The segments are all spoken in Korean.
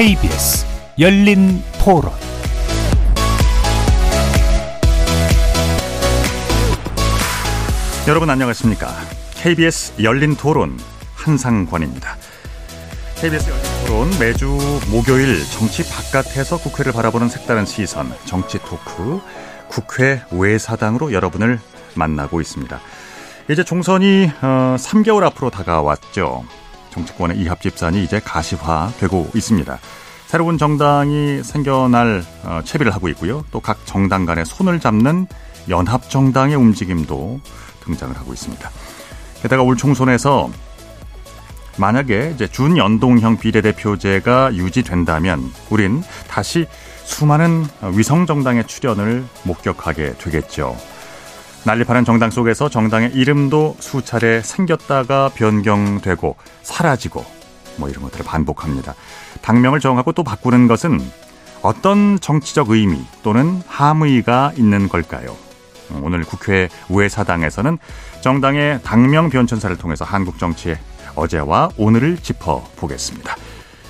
KBS 열린 토론 여러분 안녕하십니까? KBS 열린 토론 한상권입니다. KBS 열린 토론 매주 목요일 정치 바깥에서 국회를 바라보는 색다른 시선 정치 토크 국회 외사당으로 여러분을 만나고 있습니다. 이제 총선이 어, 3개월 앞으로 다가왔죠. 정치권의 이합 집산이 이제 가시화되고 있습니다. 새로운 정당이 생겨날 어, 채비를 하고 있고요. 또 각 정당 간의 손을 잡는 연합 정당의 움직임도 등장을 하고 있습니다. 게다가 올 총선에서 만약에 이제 준연동형 비례대표제가 유지된다면 우린 다시 수많은 위성 정당의 출현을 목격하게 되겠죠. 난립하는 정당 속에서 정당의 이름도 수차례 생겼다가 변경되고 사라지고 뭐 이런 것들을 반복합니다. 당명을 정하고 또 바꾸는 것은 어떤 정치적 의미 또는 함의가 있는 걸까요? 오늘 국회 우회사당에서는 정당의 당명 변천사를 통해서 한국 정치의 어제와 오늘을 짚어보겠습니다.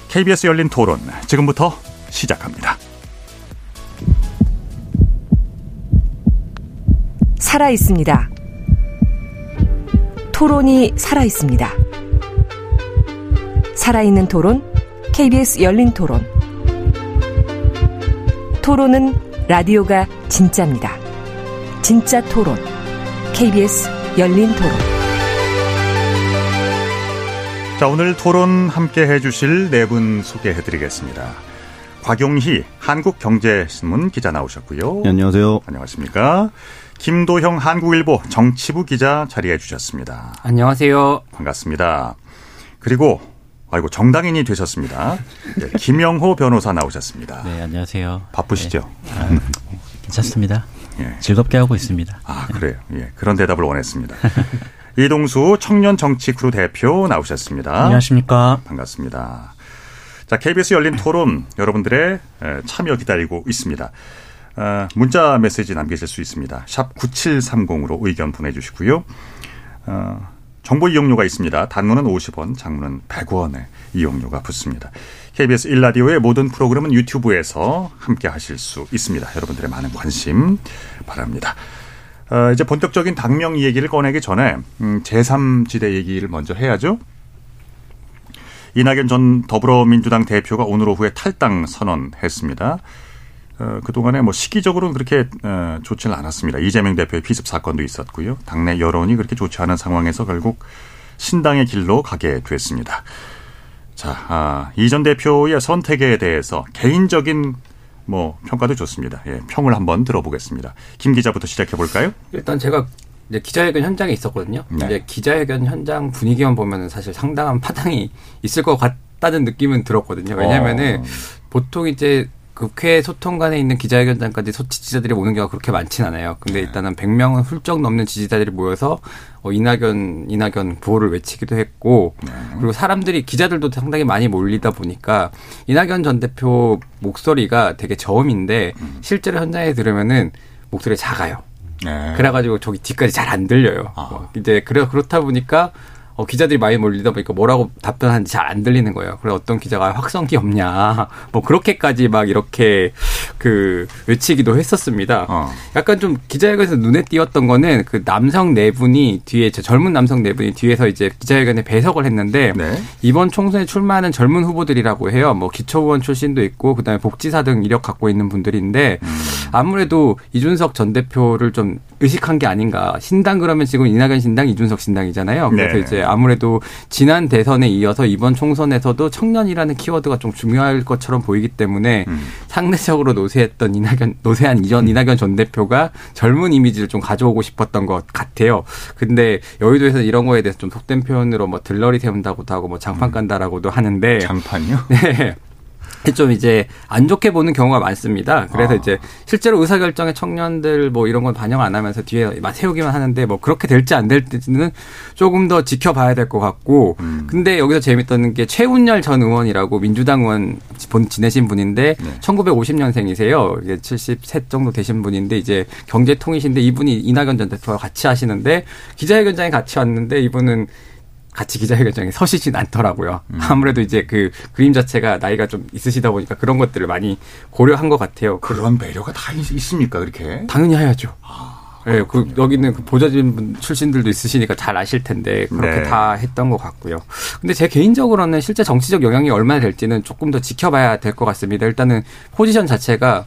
KBS 열린 토론 지금부터 시작합니다. 살아 있습니다. 토론이 살아 있습니다. 살아있는 토론, KBS 열린 토론. 토론은 라디오가 진짜입니다. 진짜 토론, KBS 열린 토론. 자, 오늘 토론 함께 해주실 네 분 소개해 드리겠습니다. 곽용희 한국경제신문 기자 나오셨고요. 네, 안녕하세요. 안녕하십니까. 김도형 한국일보 정치부 기자 자리해 주셨습니다. 안녕하세요. 반갑습니다. 그리고 아이고 정당인이 되셨습니다. 네, 김영호 변호사 나오셨습니다. 네, 안녕하세요. 바쁘시죠? 네. 아, 괜찮습니다. 예. 즐겁게 하고 있습니다. 아 그래요. 예, 그런 대답을 원했습니다. 이동수 청년 정치 크루 대표 나오셨습니다. 안녕하십니까. 반갑습니다. 자, KBS 열린 토론 여러분들의 참여 기다리고 있습니다. 어, 문자 메시지 남기실 수 있습니다. 샵 9730으로 의견 보내주시고요. 어, 정보 이용료가 있습니다. 단문은 50원, 장문은 100원의 이용료가 붙습니다. KBS 1라디오의 모든 프로그램은 유튜브에서 함께 하실 수 있습니다. 여러분들의 많은 관심 바랍니다. 어, 이제 본격적인 당명 얘기를 꺼내기 전에 음, 제3지대 얘기를 먼저 해야죠. 이낙연 전 더불어민주당 대표가 오늘 오후에 탈당 선언했습니다. 어, 그동안에 뭐 시기적으로는 그렇게 어, 좋지는 않았습니다. 이재명 대표의 피습 사건도 있었고요. 당내 여론이 그렇게 좋지 않은 상황에서 결국 신당의 길로 가게 됐습니다. 자, 아, 이전 대표의 선택에 대해서 개인적인 뭐 평가도 좋습니다. 예, 평을 한번 들어보겠습니다. 김 기자부터 시작해 볼까요? 일단 제가 이제 기자회견 현장에 있었거든요. 네. 이제 기자회견 현장 분위기만 보면은 사실 상당한 파장이 있을 것 같다는 느낌은 들었거든요. 왜냐면은 어. 보통 이제 국회 소통관에 있는 기자회견장까지 소 지지자들이 오는 경우가 그렇게 많진 않아요. 근데 네. 일단은 100명은 훌쩍 넘는 지지자들이 모여서 어, 이낙연, 이낙연 구호를 외치기도 했고, 네. 그리고 사람들이, 기자들도 상당히 많이 몰리다 보니까, 이낙연 전 대표 목소리가 되게 저음인데, 음. 실제로 현장에 들으면은 목소리가 작아요. 네. 그래가지고 저기 뒤까지 잘 안 들려요. 아. 뭐 이제, 그래, 그렇다 보니까, 어, 기자들이 많이 몰리다 보니까 뭐라고 답변하는지 잘 안 들리는 거예요. 그래 어떤 기자가 확성기 없냐, 뭐 그렇게까지 막 이렇게 그 외치기도 했었습니다. 어. 약간 좀 기자회견에서 눈에 띄었던 거는 그 남성 네 분이 뒤에 젊은 남성 네 분이 뒤에서 이제 기자회견에 배석을 했는데 네. 이번 총선에 출마하는 젊은 후보들이라고 해요. 뭐 기초의원 출신도 있고 그다음에 복지사 등 이력 갖고 있는 분들인데 음. 아무래도 이준석 전 대표를 좀 의식한 게 아닌가. 신당 그러면 지금 이낙연 신당, 이준석 신당이잖아요. 그래서 네. 이제 아무래도 지난 대선에 이어서 이번 총선에서도 청년이라는 키워드가 좀 중요할 것처럼 보이기 때문에 음. 상대적으로 노세했던 이낙연, 노세한 이전 이낙연 전 대표가 젊은 이미지를 좀 가져오고 싶었던 것 같아요. 근데 여의도에서 이런 거에 대해서 좀 속된 표현으로 뭐 들러리 세운다고도 하고 뭐 장판 음. 깐다라고도 하는데. 장판이요? 네. 좀 이제 안 좋게 보는 경우가 많습니다. 그래서 아. 이제 실제로 의사결정에 청년들 뭐 이런 건 반영 안 하면서 뒤에 세우기만 하는데 뭐 그렇게 될지 안 될지는 조금 더 지켜봐야 될 것 같고 음. 근데 여기서 재밌던 게 최운열 전 의원이라고 민주당 의원 본 지내신 분인데 네. 1950년생이세요. 이게 70세 정도 되신 분인데 이제 경제통이신데 이분이 이낙연 전 대표와 같이 하시는데 기자회견장에 같이 왔는데 이분은 같이 기자회견장에 서시진 않더라고요. 음. 아무래도 이제 그 그림 자체가 나이가 좀 있으시다 보니까 그런 것들을 많이 고려한 것 같아요. 그런 배려가 다 있, 습니까 그렇게? 당연히 해야죠. 아. 예, 네, 그 여기는 그 보좌진 출신들도 있으시니까 잘 아실 텐데 그렇게 네. 다 했던 것 같고요. 근데 제 개인적으로는 실제 정치적 영향이 얼마나 될지는 조금 더 지켜봐야 될 것 같습니다. 일단은 포지션 자체가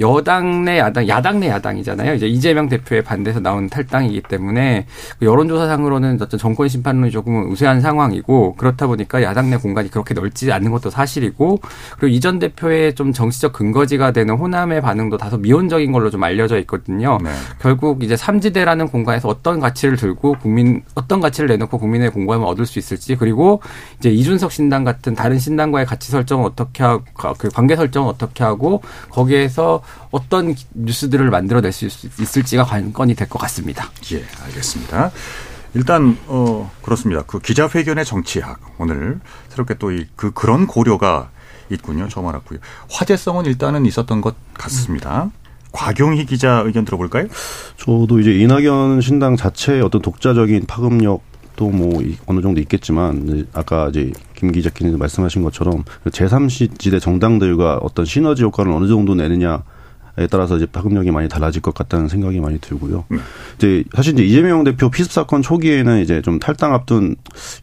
여당 내 야당, 야당 내 야당이잖아요. 이제 이재명 대표의 반대에서 나온 탈당이기 때문에 그 여론조사상으로는 어떤 정권 심판론이 조금 우세한 상황이고 그렇다 보니까 야당 내 공간이 그렇게 넓지 않는 것도 사실이고 그리고 이전 대표의 좀 정치적 근거지가 되는 호남의 반응도 다소 미온적인 걸로 좀 알려져 있거든요. 네. 결국 이제 삼지대라는 공간에서 어떤 가치를 들고 국민 어떤 가치를 내놓고 국민의 공감을 얻을 수 있을지 그리고 이제 이준석 신당 같은 다른 신당과의 가치 설정을 어떻게 하고 그 관계 설정을 어떻게 하고 거기에서 어떤 뉴스들을 만들어낼 수 있을지가 관건이 될 것 같습니다. 예, 알겠습니다. 일단 어 그렇습니다. 그 기자회견의 정치학 오늘 새롭게 또 이 그 그런 고려가 있군요. 처음 알았고요. 화제성은 일단은 있었던 것 같습니다. 곽용희 기자 의견 들어볼까요? 저도 이제 이낙연 신당 자체의 어떤 독자적인 파급력 또뭐 어느 정도 있겠지만 아까 이제 김 기자께서 말씀하신 것처럼 제3지대 정당들과 어떤 시너지 효과를 어느 정도 내느냐 에 따라서 이제 파급력이 많이 달라질 것 같다는 생각이 많이 들고요. 네. 이제 사실 이제 이재명 대표 피습 사건 초기에는 이제 좀 탈당 앞둔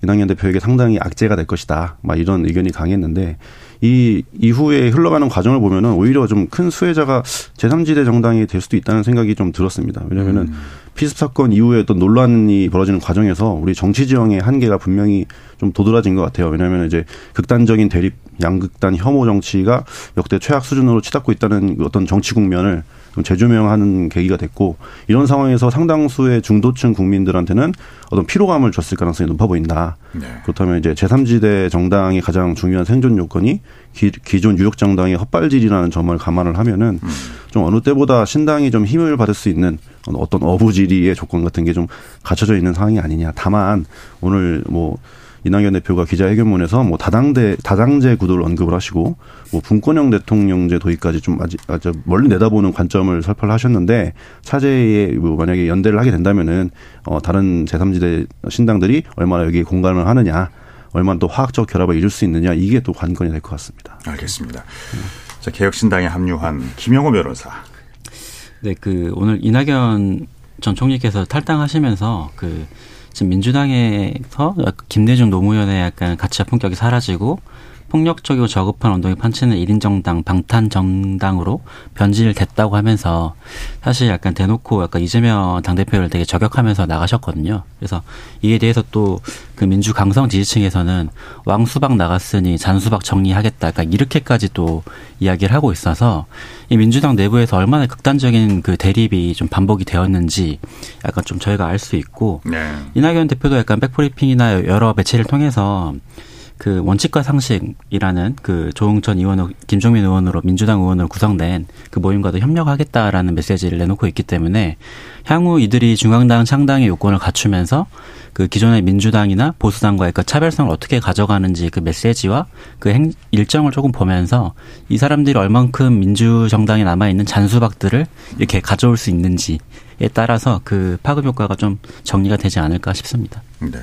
이낙연 대표에게 상당히 악재가 될 것이다. 막 이런 의견이 강했는데 이 이후에 흘러가는 과정을 보면은 오히려 좀 큰 수혜자가 제3지대 정당이 될 수도 있다는 생각이 좀 들었습니다. 왜냐면은 음. 피습 사건 이후에 또 논란이 벌어지는 과정에서 우리 정치 지형의 한계가 분명히 좀 도드라진 것 같아요. 왜냐하면 이제 극단적인 대립 양극단 혐오 정치가 역대 최악 수준으로 치닫고 있다는 그 어떤 정치 국면을 좀 재조명하는 계기가 됐고 이런 상황에서 상당수의 중도층 국민들한테는 어떤 피로감을 줬을 가능성이 높아 보인다. 네. 그렇다면 이제 제3지대 정당의 가장 중요한 생존 요건이 기, 존 유력 정당의 헛발질이라는 점을 감안을 하면은 음. 좀 어느 때보다 신당이 좀 힘을 받을 수 있는 어떤 어부지리의 조건 같은 게 좀 갖춰져 있는 상황이 아니냐. 다만 오늘 뭐 이낙연 대표가 기자회견문에서 뭐 다당대 다당제 구도를 언급을 하시고 뭐 분권형 대통령제 도입까지 좀 아직 아주 멀리 내다보는 관점을 설파를 하셨는데 차제에 뭐 만약에 연대를 하게 된다면은 어 다른 제3지대 신당들이 얼마나 여기에 공간을 하느냐 얼마나 또 화학적 결합을 이룰 수 있느냐 이게 또 관건이 될 것 같습니다. 알겠습니다. 자 개혁신당에 합류한 김영호 변호사. 네, 그 오늘 이낙연 전 총리께서 탈당하시면서 그 지금 민주당에서 김대중 노무현의 약간 가치와 품격이 사라지고 폭력적이고 저급한 운동에 판치는 1인 정당, 방탄 정당으로 변질됐다고 하면서 사실 약간 대놓고 약간 이재명 당대표를 되게 저격하면서 나가셨거든요. 그래서 이에 대해서 또 그 민주 강성 지지층에서는 왕수박 나갔으니 잔수박 정리하겠다. 약간 이렇게까지 또 이야기를 하고 있어서 이 민주당 내부에서 얼마나 극단적인 그 대립이 좀 반복이 되었는지 약간 좀 저희가 알 수 있고 네. 이낙연 대표도 약간 백브리핑이나 여러 매체를 통해서 그 원칙과 상식이라는 그 조응천 의원, 김종민 의원으로 민주당 의원으로 구성된 그 모임과도 협력하겠다라는 메시지를 내놓고 있기 때문에 향후 이들이 중앙당 창당의 요건을 갖추면서 그 기존의 민주당이나 보수당과의 그 차별성을 어떻게 가져가는지 그 메시지와 그 행, 일정을 조금 보면서 이 사람들이 얼만큼 민주정당에 남아있는 잔수박들을 이렇게 가져올 수 있는지에 따라서 그 파급 효과가 좀 정리가 되지 않을까 싶습니다. 네.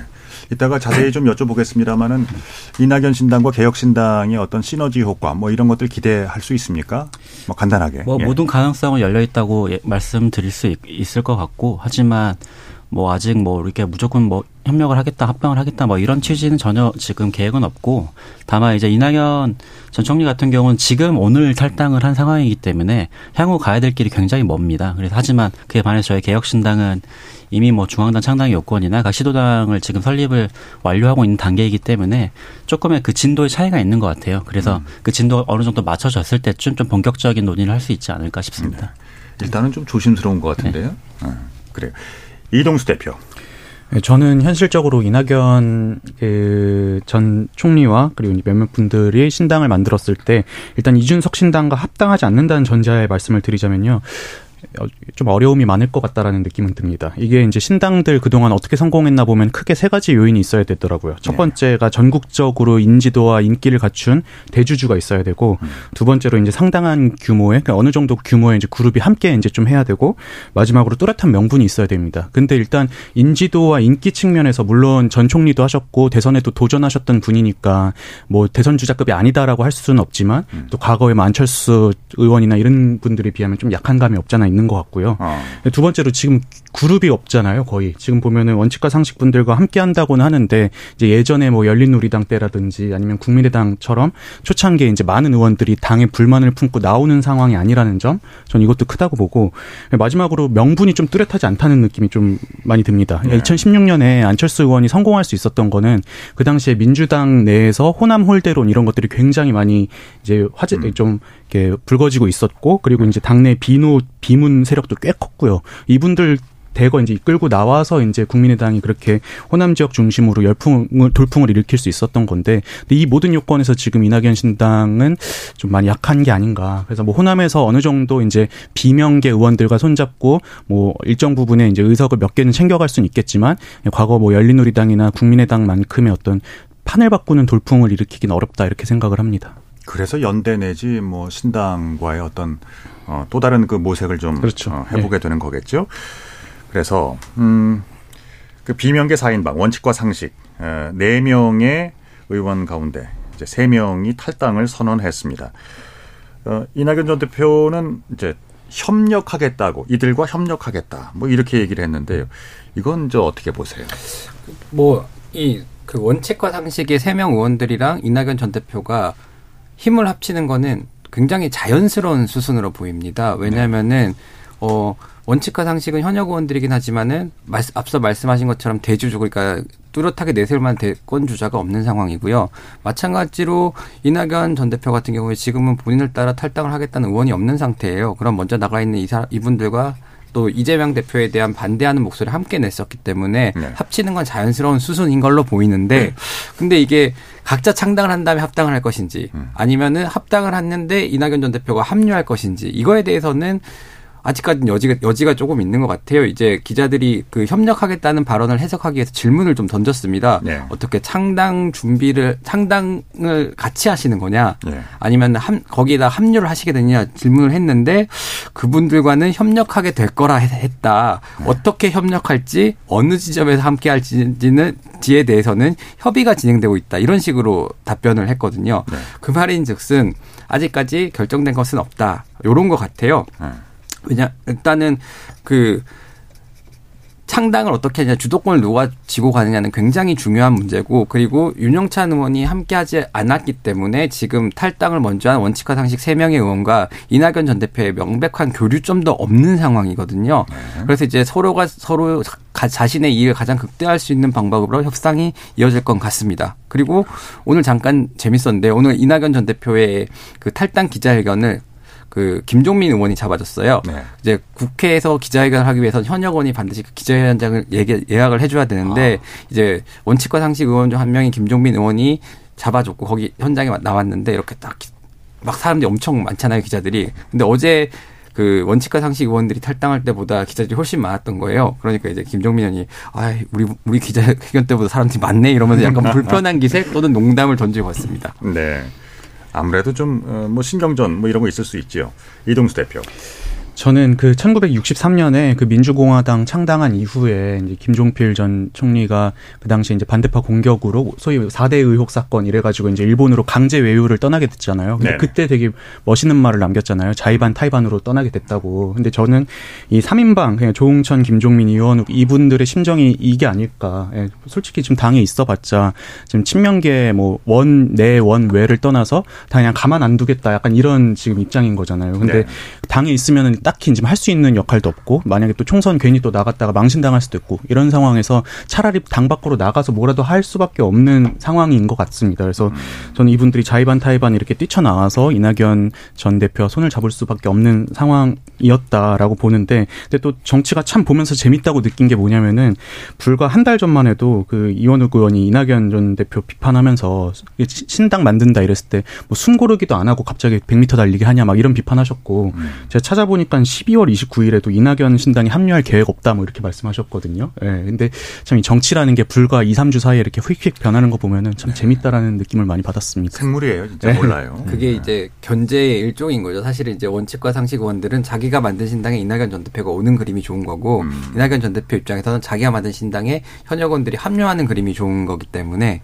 이따가 자세히 좀 여쭤보겠습니다만은 이낙연 신당과 개혁 신당의 어떤 시너지 효과 뭐 이런 것들 기대할 수 있습니까? 뭐 간단하게. 뭐 예. 모든 가능성은 열려 있다고 예, 말씀드릴 수 있을 것 같고 하지만 뭐 아직 뭐 이렇게 무조건 뭐 협력을 하겠다, 합병을 하겠다, 뭐 이런 취지는 전혀 지금 계획은 없고 다만 이제 이낙연 전 총리 같은 경우는 지금 오늘 탈당을 한 상황이기 때문에 향후 가야 될 길이 굉장히 멉니다. 그래서 하지만 그에 반해서 저희 개혁신당은 이미 뭐 중앙당 창당 요건이나 각 시도당을 지금 설립을 완료하고 있는 단계이기 때문에 조금의 그 진도의 차이가 있는 것 같아요. 그래서 음. 그 진도 어느 정도 맞춰졌을 때쯤 좀 본격적인 논의를 할 수 있지 않을까 싶습니다. 네. 일단은 좀 조심스러운 것 같은데요. 네. 아, 그래요. 이동수 대표. 네, 저는 현실적으로 이낙연 그 전 총리와 그리고 몇몇 분들이 신당을 만들었을 때 일단 이준석 신당과 합당하지 않는다는 전제하에 말씀을 드리자면요. 좀 어려움이 많을 것 같다라는 느낌은 듭니다. 이게 이제 신당들 그동안 어떻게 성공했나 보면 크게 세 가지 요인이 있어야 되더라고요. 첫 네. 번째가 전국적으로 인지도와 인기를 갖춘 대주주가 있어야 되고 음. 두 번째로 이제 상당한 규모의 그러니까 어느 정도 규모의 이제 그룹이 함께 이제 좀 해야 되고 마지막으로 뚜렷한 명분이 있어야 됩니다. 근데 일단 인지도와 인기 측면에서 물론 전 총리도 하셨고 대선에도 도전하셨던 분이니까 뭐 대선 주자급이 아니다라고 할 수는 없지만 음. 또 과거에 만철수 의원이나 이런 분들에 비하면 좀 약한 감이 없잖아 있는 것 같고요. 어. 두 번째로 지금 그룹이 없잖아요, 거의. 지금 보면은 원칙과 상식분들과 함께 한다고는 하는데 이제 예전에 뭐 열린우리당 때라든지 아니면 국민의당처럼 초창기에 이제 많은 의원들이 당에 불만을 품고 나오는 상황이 아니라는 점, 전 이것도 크다고 보고 마지막으로 명분이 좀 뚜렷하지 않다는 느낌이 좀 많이 듭니다. 네. 2016년에 안철수 의원이 성공할 수 있었던 거는 그 당시에 민주당 내에서 호남 홀대론 이런 것들이 굉장히 많이 이제 화제 음. 좀 이렇게 불거지고 있었고 그리고 이제 당내 비노 비문 세력도 꽤 컸고요. 이분들 대거 이제 이끌고 나와서 이제 국민의당이 그렇게 호남 지역 중심으로 열풍을 돌풍을 일으킬 수 있었던 건데 근데 이 모든 요건에서 지금 이낙연 신당은 좀 많이 약한 게 아닌가. 그래서 뭐 호남에서 어느 정도 이제 비명계 의원들과 손잡고 뭐 일정 부분에 이제 의석을 몇 개는 챙겨갈 수는 있겠지만 과거 뭐 열린우리당이나 국민의당만큼의 어떤 판을 바꾸는 돌풍을 일으키긴 어렵다 이렇게 생각을 합니다. 그래서 연대 내지 뭐 신당과의 어떤 어, 또 다른 그 모색을 좀 그렇죠. 어, 해보게 네. 되는 거겠죠. 그래서 음, 그 비명계 4인방 원칙과 상식 어, 4명의 의원 가운데 이제 3명이 탈당을 선언했습니다. 어, 이낙연 전 대표는 이제 협력하겠다고 이들과 협력하겠다 뭐 이렇게 얘기를 했는데요. 이건 저 어떻게 보세요? 뭐 이 그 원칙과 상식의 3명 의원들이랑 이낙연 전 대표가 힘을 합치는 거는 굉장히 자연스러운 수순으로 보입니다. 왜냐하면은 어 원칙과 상식은 현역 의원들이긴 하지만은 말씀, 앞서 말씀하신 것처럼 대주주 그러니까 뚜렷하게 내세울 만한 대권 주자가 없는 상황이고요. 마찬가지로 이낙연 전 대표 같은 경우에 지금은 본인을 따라 탈당을 하겠다는 의원이 없는 상태예요. 그럼 먼저 나가 있는 이 사, 이분들과 또 이재명 대표에 대한 반대하는 목소리를 함께 냈었기 때문에 네. 합치는 건 자연스러운 수순인 걸로 보이는데 네. 근데 이게 각자 창당을 한 다음에 합당을 할 것인지 음. 아니면은 합당을 했는데 이낙연 전 대표가 합류할 것인지 이거에 대해서는 아직까지는 여지가 여지가 조금 있는 것 같아요. 이제 기자들이 그 협력하겠다는 발언을 해석하기 위해서 질문을 좀 던졌습니다. 네. 어떻게 창당 준비를 창당을 같이 하시는 거냐, 네. 아니면 함, 거기에다 합류를 하시게 되냐 질문을 했는데 그분들과는 협력하게 될 거라 했다. 네. 어떻게 협력할지 어느 지점에서 함께 할지는 지에 대해서는 협의가 진행되고 있다. 이런 식으로 답변을 했거든요. 네. 그 말인즉슨 아직까지 결정된 것은 없다. 요런 것 같아요. 네. 왜냐 일단은 그 창당을 어떻게 하냐 주도권을 누가 지고 가느냐는 굉장히 중요한 문제고 그리고 윤영찬 의원이 함께하지 않았기 때문에 지금 탈당을 먼저 한 원칙화 상식 세명의 의원과 이낙연 전 대표의 명백한 교류점도 없는 상황이거든요. 네. 그래서 이제 서로가 서로 자신의 이익을 가장 극대화할 수 있는 방법으로 협상이 이어질 것 같습니다. 그리고 오늘 잠깐 재밌었는데 오늘 이낙연 전 대표의 그 탈당 기자회견을 그 김종민 의원이 잡아줬어요. 네. 이제 국회에서 기자회견을 하기 위해서 현역 의원이 반드시 그 기자회견장을 예약을 해줘야 되는데 아. 이제 원칙과 상식 의원 중 한 명이 김종민 의원이 잡아줬고 거기 현장에 나왔는데 이렇게 딱 막 사람들이 엄청 많잖아요 기자들이. 근데 어제 그 원칙과 상식 의원들이 탈당할 때보다 기자들이 훨씬 많았던 거예요. 그러니까 이제 김종민 의원이 아 우리 우리 기자 회견 때보다 사람들이 많네 이러면서 약간 불편한 기색 또는 농담을 던지고 왔습니다. 네. 아무래도 좀뭐 어, 신경전 뭐 이런 거 있을 수 있지요. 이동수 대표. 저는 그 1963년에 그 민주공화당 창당한 이후에 이제 김종필 전 총리가 그 당시 이제 반대파 공격으로 소위 4대 의혹 사건 이래가지고 이제 일본으로 강제 외유를 떠나게 됐잖아요. 근데 네. 그때 되게 멋있는 말을 남겼잖아요. 자의반 타의반으로 떠나게 됐다고. 근데 저는 이 3인방 그냥 조웅천, 김종민, 이원욱 이분들의 심정이 이게 아닐까. 예, 솔직히 지금 당에 있어봤자 지금 친명계 뭐 원, 내, 원, 외를 떠나서 다 그냥 가만 안 두겠다. 약간 이런 지금 입장인 거잖아요. 근데 네. 당에 있으면은 딱히 지금 할 수 있는 역할도 없고 만약에 또 총선 괜히 또 나갔다가 망신당할 수도 있고 이런 상황에서 차라리 당 밖으로 나가서 뭐라도 할 수밖에 없는 상황인 것 같습니다. 그래서 저는 이분들이 자의반 타의반 이렇게 뛰쳐나와서 이낙연 전 대표와 손을 잡을 수밖에 없는 상황이었다라고 보는데 근데 또 정치가 참 보면서 재밌다고 느낀 게 뭐냐면은 불과 한 달 전만 해도 그 이원욱 의원이 이낙연 전 대표 비판하면서 신당 만든다 이랬을 때 뭐 숨 고르기도 안 하고 갑자기 100m 달리기 하냐 막 이런 비판하셨고 음. 제가 찾아보니까 잠깐 12월 29일에도 이낙연 신당이 합류할 계획 없다 뭐 이렇게 말씀하셨거든요. 예. 네, 근데 참 이 정치라는 게 불과 2, 3주 사이에 이렇게 휙휙 변하는 거 보면은 참 재밌다라는 느낌을 많이 받았습니다. 생물이에요, 진짜 네. 몰라요. 그게 이제 견제의 일종인 거죠. 사실은 이제 원칙과 상식 의원들은 자기가 만든 신당에 이낙연 전 대표가 오는 그림이 좋은 거고 음. 이낙연 전 대표 입장에서는 자기가 만든 신당에 현역 의원들이 합류하는 그림이 좋은 거기 때문에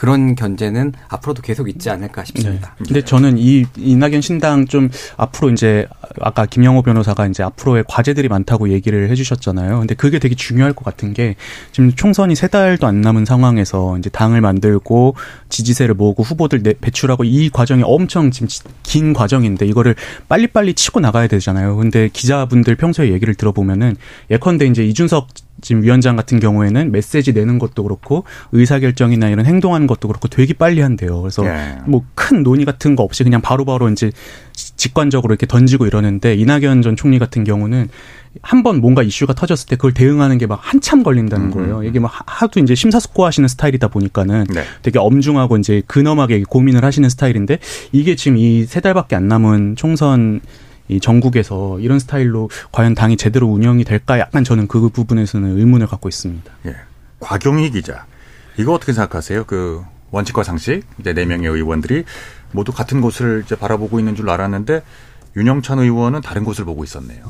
그런 견제는 앞으로도 계속 있지 않을까 싶습니다. 네. 근데 저는 이 이낙연 신당 좀 앞으로 이제 아까 김영호 변호사가 이제 앞으로의 과제들이 많다고 얘기를 해주셨잖아요. 근데 그게 되게 중요할 것 같은 게 지금 총선이 세 달도 안 남은 상황에서 이제 당을 만들고 지지세를 모으고 후보들 내- 배출하고 이 과정이 엄청 지금 지- 긴 과정인데 이거를 빨리빨리 치고 나가야 되잖아요. 근데 기자분들 평소에 얘기를 들어보면은 예컨대 이제 이준석 지금 위원장 같은 경우에는 메시지 내는 것도 그렇고 의사결정이나 이런 행동하는 것도 그렇고 되게 빨리 한대요. 그래서 예. 뭐큰 논의 같은 거 없이 그냥 바로바로 이제 직관적으로 이렇게 던지고 이러는데 이낙연 전 총리 같은 경우는 한 번 뭔가 이슈가 터졌을 때 그걸 대응하는 게 막 한참 걸린다는 음, 거예요. 이게 막 하도 이제 심사숙고하시는 스타일이다 보니까는 네. 되게 엄중하고 이제 근엄하게 고민을 하시는 스타일인데 이게 지금 이 세 달밖에 안 남은 총선 이 전국에서 이런 스타일로 과연 당이 제대로 운영이 될까 약간 저는 그 부분에서는 의문을 갖고 있습니다. 예. 곽용희 기자. 이거 어떻게 생각하세요? 그 원칙과 상식 이제 네 명의 의원들이 모두 같은 곳을 이제 바라보고 있는 줄 알았는데 윤영찬 의원은 다른 곳을 보고 있었네요.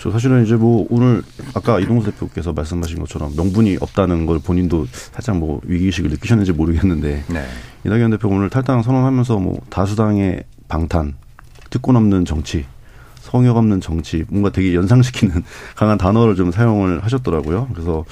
저 사실은 이제 뭐 오늘 아까 이동수 대표께서 말씀하신 것처럼 명분이 없다는 걸 본인도 살짝 뭐 위기의식을 느끼셨는지 모르겠는데 네. 이낙연 대표 오늘 탈당 선언하면서 뭐 다수당의 방탄, 특권 없는 정치, 성역 없는 정치, 뭔가 되게 연상시키는 강한 단어를 좀 사용을 하셨더라고요. 그래서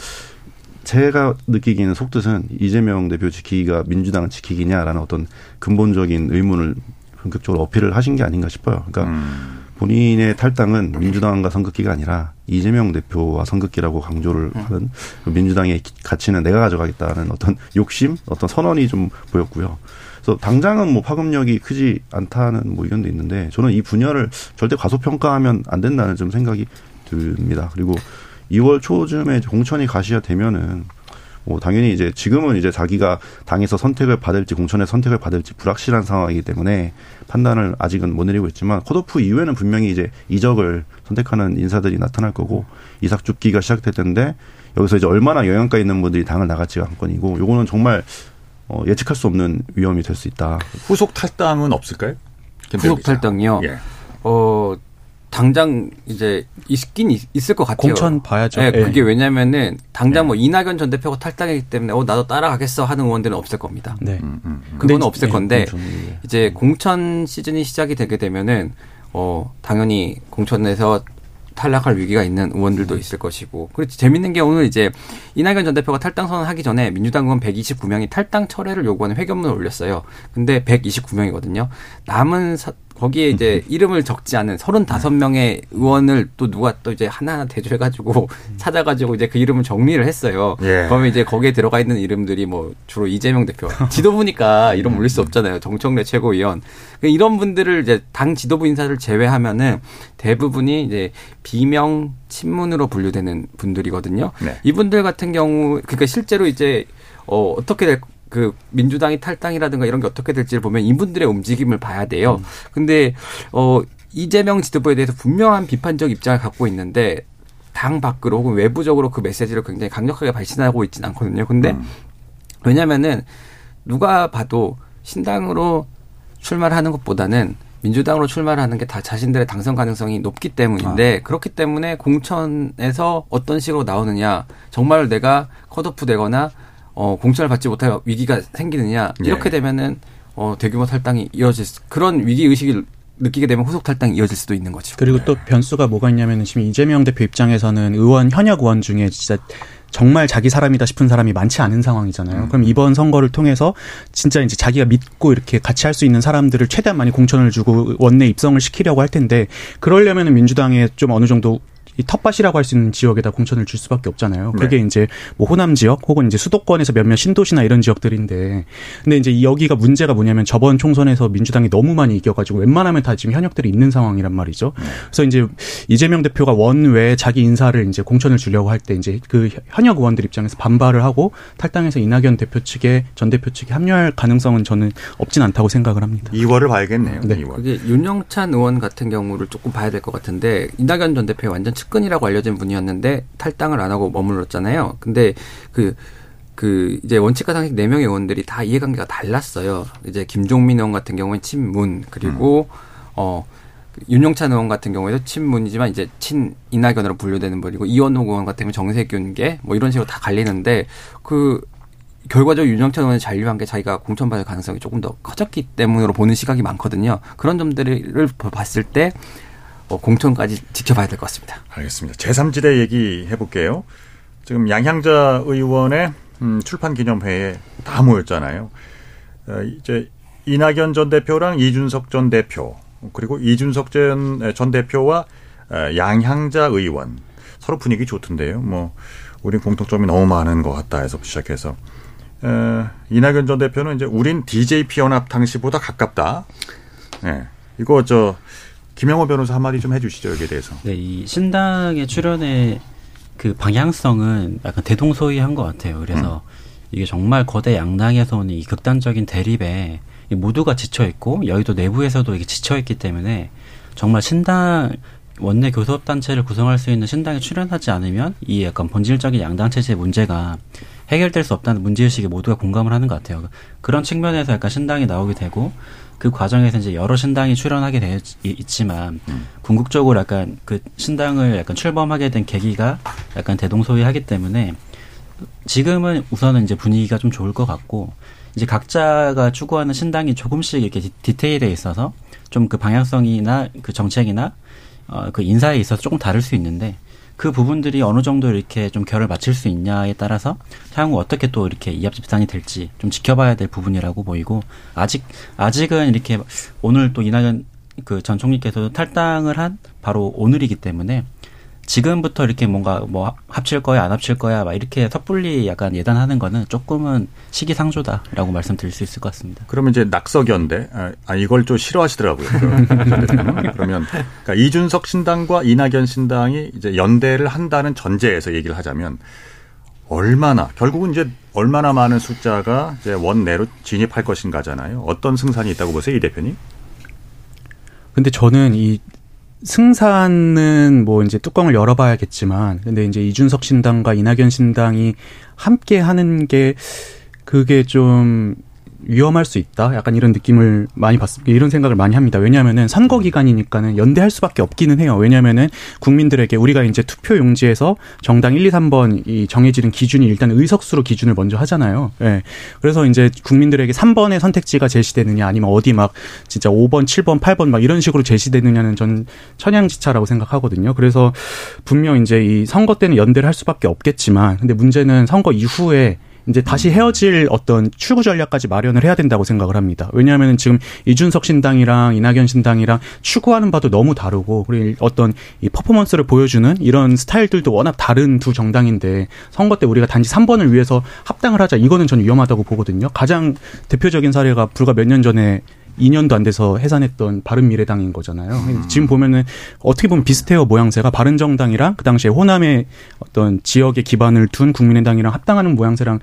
제가 느끼기에는 속뜻은 이재명 대표 지키기가 민주당을 지키기냐라는 어떤 근본적인 의문을 본격적으로 어필을 하신 게 아닌가 싶어요. 그러니까 음. 본인의 탈당은 민주당과 선긋기가 아니라 이재명 대표와 선긋기라고 강조를 하는 민주당의 기- 가치는 내가 가져가겠다는 어떤 욕심, 어떤 선언이 좀 보였고요. 그래서 당장은 뭐 파급력이 크지 않다는 뭐 의견도 있는데 저는 이 분야를 절대 과소평가하면 안 된다는 좀 생각이 듭니다. 그리고 2월 초쯤에 공천이 가시야 되면은 뭐 당연히 이제 지금은 이제 자기가 당에서 선택을 받을지 공천에 선택을 받을지 불확실한 상황이기 때문에 판단을 아직은 못 내리고 있지만 컷오프 이후에는 분명히 이제 이적을 선택하는 인사들이 나타날 거고 이삭 죽기가 시작될 텐데 여기서 이제 얼마나 영향가 있는 분들이 당을 나갈지가 관건이고 요거는 정말 어, 예측할 수 없는 위험이 될 수 있다. 후속 탈당은 없을까요? 후속. 탈당이요. 예. 어 당장 이제 있긴 있, 을 것 같아요. 공천 봐야죠. 네, 예. 그게 왜냐면은 당장 네. 뭐 이낙연 전 대표가 탈당했기 때문에 어 나도 따라가겠어 하는 의원들은 없을 겁니다. 네. 음, 음, 음. 그건 없을 이제- 건데. 이제 공천 시즌이 시작이 되게 되면은 어 당연히 공천에서 탈락할 위기가 있는 의원들도 있을 것이고 그리고 재밌는 게 오늘 이제 이낙연 전 대표가 탈당 선언하기 전에 민주당 의원 129명이 탈당 철회를 요구하는 회견문을 올렸어요. 근데 129명이거든요. 남은 사- 거기에 이제 이름을 적지 않은 35명의 의원을 또 누가 또 이제 하나하나 대조해가지고 찾아가지고 이제 그 이름을 정리를 했어요. 예. 그러면 이제 거기에 들어가 있는 이름들이 뭐 주로 이재명 대표 지도부니까 이름 올릴 수 없잖아요. 정청래 최고위원 그러니까 이런 분들을 이제 당 지도부 인사를 제외하면은 대부분이 이제 비명 친문으로 분류되는 분들이거든요. 네. 이분들 같은 경우 그러니까 실제로 이제 어 어떻게 될 그 민주당이 탈당이라든가 이런 게 어떻게 될지를 보면 이분들의 움직임을 봐야 돼요. 근데 어 이재명 지도부에 대해서 분명한 비판적 입장을 갖고 있는데 당 밖으로 혹은 외부적으로 그 메시지를 굉장히 강력하게 발신하고 있지는 않거든요. 근데 음. 왜냐면은 누가 봐도 신당으로 출마를 하는 것보다는 민주당으로 출마를 하는 게 다 자신들의 당선 가능성이 높기 때문인데 그렇기 때문에 공천에서 어떤 식으로 나오느냐 정말 내가 컷오프 되거나 어 공천을 받지 못할 위기가 생기느냐 이렇게 예. 되면은 어 대규모 탈당이 이어질 수, 그런 위기 의식을 느끼게 되면 후속 탈당이 이어질 수도 있는 거죠. 그리고 또 변수가 뭐가 있냐면 지금 이재명 대표 입장에서는 의원 현역 의원 중에 진짜 정말 자기 사람이다 싶은 사람이 많지 않은 상황이잖아요. 그럼 이번 선거를 통해서 진짜 이제 자기가 믿고 이렇게 같이 할 수 있는 사람들을 최대한 많이 공천을 주고 원내 입성을 시키려고 할 텐데 그러려면은 민주당에 좀 어느 정도 이 텃밭이라고 할 수 있는 지역에다 공천을 줄 수밖에 없잖아요. 그게 네. 이제 뭐 호남 지역 혹은 이제 수도권에서 몇몇 신도시나 이런 지역들인데 근데 이제 여기가 문제가 뭐냐면 저번 총선에서 민주당이 너무 많이 이겨가지고 웬만하면 다 지금 현역들이 있는 상황이란 말이죠. 네. 그래서 이제 이재명 대표가 원외 자기 인사를 이제 공천을 주려고 할 때 이제 그 현역 의원들 입장에서 반발을 하고 탈당해서 이낙연 대표 측에 전 대표 측에 합류할 가능성은 저는 없진 않다고 생각을 합니다. 2월을 봐야겠네요. 네. 2월. 그게 윤영찬 의원 같은 경우를 조금 봐야 될 것 같은데 이낙연 전 대표의 완전 측 근이라고 알려진 분이었는데 탈당을 안 하고 머물렀잖아요. 근데 그그 그 이제 원칙과 상식 네 명의 의원들이 다 이해관계가 달랐어요. 이제 김종민 의원 같은 경우는 친문 그리고 음. 어 윤영찬 의원 같은 경우에도 친문이지만 이제 친 이낙연으로 분류되는 분이고 이원호 의원 같은 경우 정세균계 뭐 이런 식으로 다 갈리는데 그 결과적으로 윤영찬 의원이 잔류한 게 자기가 공천받을 가능성이 조금 더 커졌기 때문으로 보는 시각이 많거든요. 그런 점들을 봤을 때 어, 공천까지 지켜봐야 될 것 같습니다. 알겠습니다. 제3지대 얘기 해 볼게요. 지금 양향자 의원의 음, 출판 기념회에 다 모였잖아요. 어, 이제 이낙연 전 대표랑 이준석 전 대표 그리고 이준석 전, 전 대표와 어, 양향자 의원 서로 분위기 좋던데요. 뭐 우린 공통점이 너무 많은 것 같다 해서 시작해서 어, 이낙연 전 대표는 이제 우린 DJ 피연합 당시보다 가깝다. 예. 네. 이거 저 김영호 변호사 한마디 좀 해주시죠 여기에 대해서. 네, 이 신당의 출연의 그 방향성은 약간 대동소이한 것 같아요. 그래서 음. 이게 정말 거대 양당에서 오는 이 극단적인 대립에 모두가 지쳐 있고 여의도 내부에서도 이게 지쳐 있기 때문에 정말 신당 원내 교섭 단체를 구성할 수 있는 신당에 출연하지 않으면 이 약간 본질적인 양당 체제의 문제가 해결될 수 없다는 문제의식에 모두가 공감을 하는 것 같아요. 그런 측면에서 약간 신당이 나오게 되고 그 과정에서 이제 여러 신당이 출연하게 되어 있지만 음. 궁극적으로 약간 그 신당을 약간 출범하게 된 계기가 약간 대동소이하기 때문에 지금은 우선은 이제 분위기가 좀 좋을 것 같고 이제 각자가 추구하는 신당이 조금씩 이렇게 디테일에 있어서 좀 그 방향성이나 그 정책이나 어, 그 인사에 있어서 조금 다를 수 있는데 그 부분들이 어느 정도 이렇게 좀 결을 맞출 수 있냐에 따라서 향후 어떻게 또 이렇게 이합 집산이 될지 좀 지켜봐야 될 부분이라고 보이고 아직 아직은 이렇게 오늘 또 이낙연 그 전 총리께서 탈당을 한 바로 오늘이기 때문에 지금부터 이렇게 뭔가 뭐 합칠 거야 안 합칠 거야 막 이렇게 섣불리 약간 예단하는 거는 조금은 시기상조다라고 말씀드릴 수 있을 것 같습니다. 그러면 이제 낙석연대 아, 아 이걸 좀 싫어하시더라고요. 그러면 그러니까 이준석 신당과 이낙연 신당이 이제 연대를 한다는 전제에서 얘기를 하자면 얼마나 결국은 이제 얼마나 많은 숫자가 이제 원내로 진입할 것인가잖아요. 어떤 승산이 있다고 보세요, 이 대표님? 근데 저는 이 승산은 뭐 이제 뚜껑을 열어봐야겠지만, 근데 이제 이준석 신당과 이낙연 신당이 함께 하는 게 그게 좀 위험할 수 있다. 약간 이런 느낌을 많이 받습니다. 이런 생각을 많이 합니다. 왜냐하면은 선거 기간이니까는 연대할 수밖에 없기는 해요. 왜냐하면은 국민들에게 우리가 이제 투표 용지에서 정당 1, 2, 3번 이 정해지는 기준이 일단 의석수로 기준을 먼저 하잖아요. 예. 네. 그래서 이제 국민들에게 3번의 선택지가 제시되느냐 아니면 어디 막 진짜 5번, 7번, 8번 막 이런 식으로 제시되느냐는 전 천양지차라고 생각하거든요. 그래서 분명 이제 이 선거 때는 연대를 할 수밖에 없겠지만 근데 문제는 선거 이후에 이제 다시 헤어질 어떤 출구 전략까지 마련을 해야 된다고 생각을 합니다. 왜냐하면 지금 이준석 신당이랑 이낙연 신당이랑 추구하는 바도 너무 다르고 그리고 어떤 이 퍼포먼스를 보여주는 이런 스타일들도 워낙 다른 두 정당인데 선거 때 우리가 단지 3번을 위해서 합당을 하자 이거는 전 위험하다고 보거든요. 가장 대표적인 사례가 불과 몇 년 전에 2년도 안 돼서 해산했던 바른미래당인 거잖아요. 음. 지금 보면은 어떻게 보면 비슷해요 모양새가 바른정당이랑 그 당시에 호남의 어떤 지역에 기반을 둔 국민의당이랑 합당하는 모양새랑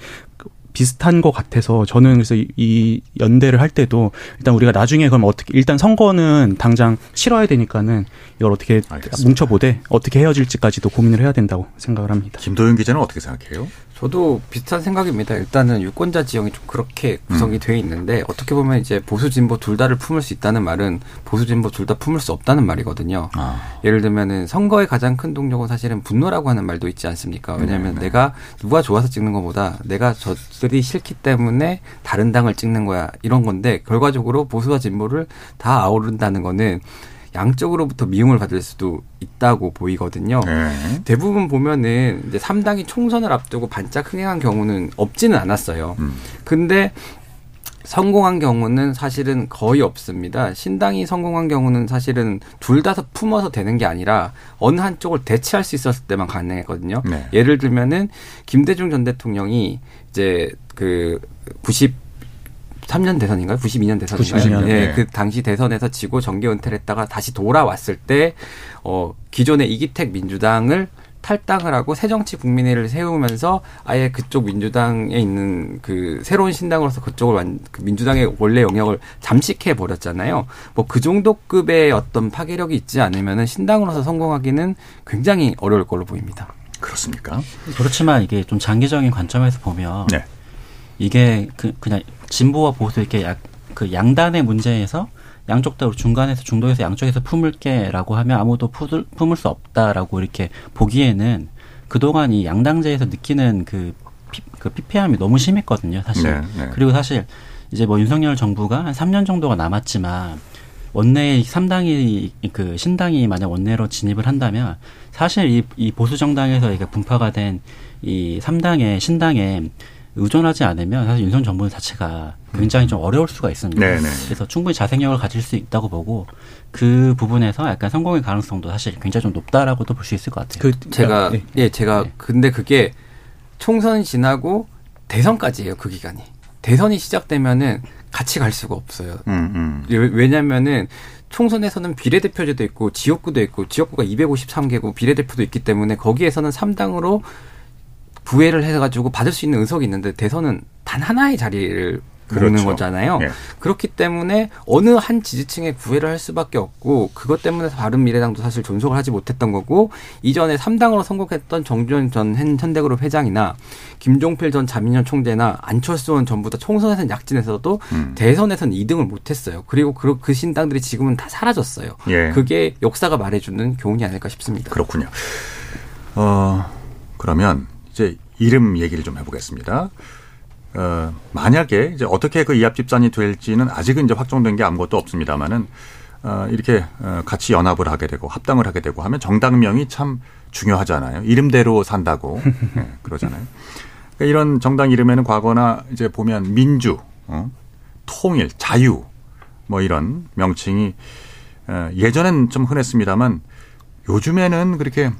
비슷한 것 같아서 저는 그래서 이 연대를 할 때도 일단 우리가 나중에 그럼 어떻게 일단 선거는 당장 치러야 되니까는 이걸 어떻게 알겠습니다. 뭉쳐보되 어떻게 헤어질지까지도 고민을 해야 된다고 생각을 합니다. 김도윤 기자는 어떻게 생각해요? 저도 비슷한 생각입니다. 일단은 유권자 지형이 좀 그렇게 구성이 음. 돼 있는데 어떻게 보면 이제 보수 진보 둘 다를 품을 수 있다는 말은 보수 진보 둘 다 품을 수 없다는 말이거든요. 아. 예를 들면은 선거의 가장 큰 동력은 사실은 분노라고 하는 말도 있지 않습니까? 왜냐하면 네, 네. 내가 누가 좋아서 찍는 것보다 내가 저들이 싫기 때문에 다른 당을 찍는 거야 이런 건데 결과적으로 보수와 진보를 다 아우른다는 거는 양쪽으로부터 미움을 받을 수도 있다고 보이거든요. 네. 대부분 보면은 이제 3당이 총선을 앞두고 반짝 흥행한 경우는 없지는 않았어요. 음. 근데 성공한 경우는 사실은 거의 없습니다. 신당이 성공한 경우는 사실은 둘 다 품어서 되는 게 아니라 어느 한쪽을 대체할 수 있었을 때만 가능했거든요. 네. 예를 들면은 김대중 전 대통령이 이제 그 93년 대선인가요? 92년 대선인가요? 92년, 예, 네. 그 당시 대선에서 지고 정계 은퇴를 했다가 다시 돌아왔을 때 어, 기존의 이기택 민주당을 탈당을 하고 새정치 국민회를 세우면서 아예 그쪽 민주당에 있는 그 새로운 신당으로서 그쪽을 완, 그 민주당의 원래 영역을 잠식해 버렸잖아요. 뭐 그 정도 급의 어떤 파괴력이 있지 않으면은 신당으로서 성공하기는 굉장히 어려울 걸로 보입니다. 그렇습니까? 그렇지만 이게 좀 장기적인 관점에서 보면 네. 이게 그 그냥 진보와 보수 이렇게 약, 그 양단의 문제에서 양쪽 다 중간에서 중도에서 양쪽에서 품을게라고 하면 아무도 푸들, 품을 수 없다라고 이렇게 보기에는 그동안 이 양당제에서 느끼는 그, 피, 그 피폐함이 너무 심했거든요, 사실. 네, 네. 그리고 사실 이제 뭐 윤석열 정부가 한 3년 정도가 남았지만 원내의 3당이 그 신당이 만약 원내로 진입을 한다면 사실 이, 이 보수 정당에서 이게 분파가 된 이 3당의 신당에 의존하지 않으면 사실 윤석열 정부 자체가 굉장히 좀 어려울 수가 있습니다. 네, 네. 그래서 충분히 자생력을 가질 수 있다고 보고 그 부분에서 약간 성공의 가능성도 사실 굉장히 좀 높다라고도 볼 수 있을 것 같아요. 그 제가 네. 예 제가 근데 그게 총선 지나고 대선까지예요 그 기간이 대선이 시작되면은 같이 갈 수가 없어요. 음, 음. 왜- 왜냐면은 총선에서는 비례대표제도 있고 지역구도 있고 지역구가 253개고 비례대표도 있기 때문에 거기에서는 3당으로 부회를 해가지고 받을 수 있는 의석이 있는데 대선은 단 하나의 자리를 그렇죠. 모는 거잖아요. 예. 그렇기 때문에 어느 한 지지층에 구애를 할 수밖에 없고 그것 때문에 바른 미래당도 사실 존속을 하지 못했던 거고 이전에 3당으로 선곡했던 정주현 전 현- 현대그룹 회장이나 김종필 전 자민련 총재나 안철수 원 전부 다 총선에서는 약진에서도 음. 대선에서는 2등을 못했어요. 그리고 그, 그 신당들이 지금은 다 사라졌어요. 예. 그게 역사가 말해주는 교훈이 아닐까 싶습니다. 그렇군요. 어, 그러면 이제 이름 얘기를 좀 해보겠습니다. 어, 만약에 이제 어떻게 그 이합 집산이 될지는 아직은 이제 확정된 게 아무것도 없습니다만은 어, 이렇게 어, 같이 연합을 하게 되고 합당을 하게 되고 하면 정당명이 참 중요하잖아요. 이름대로 산다고 예, 그러잖아요. 그러니까 이런 정당 이름에는 과거나 이제 보면 민주, 어, 통일, 자유 뭐 이런 명칭이 어, 예전엔 좀 흔했습니다만 요즘에는 그렇게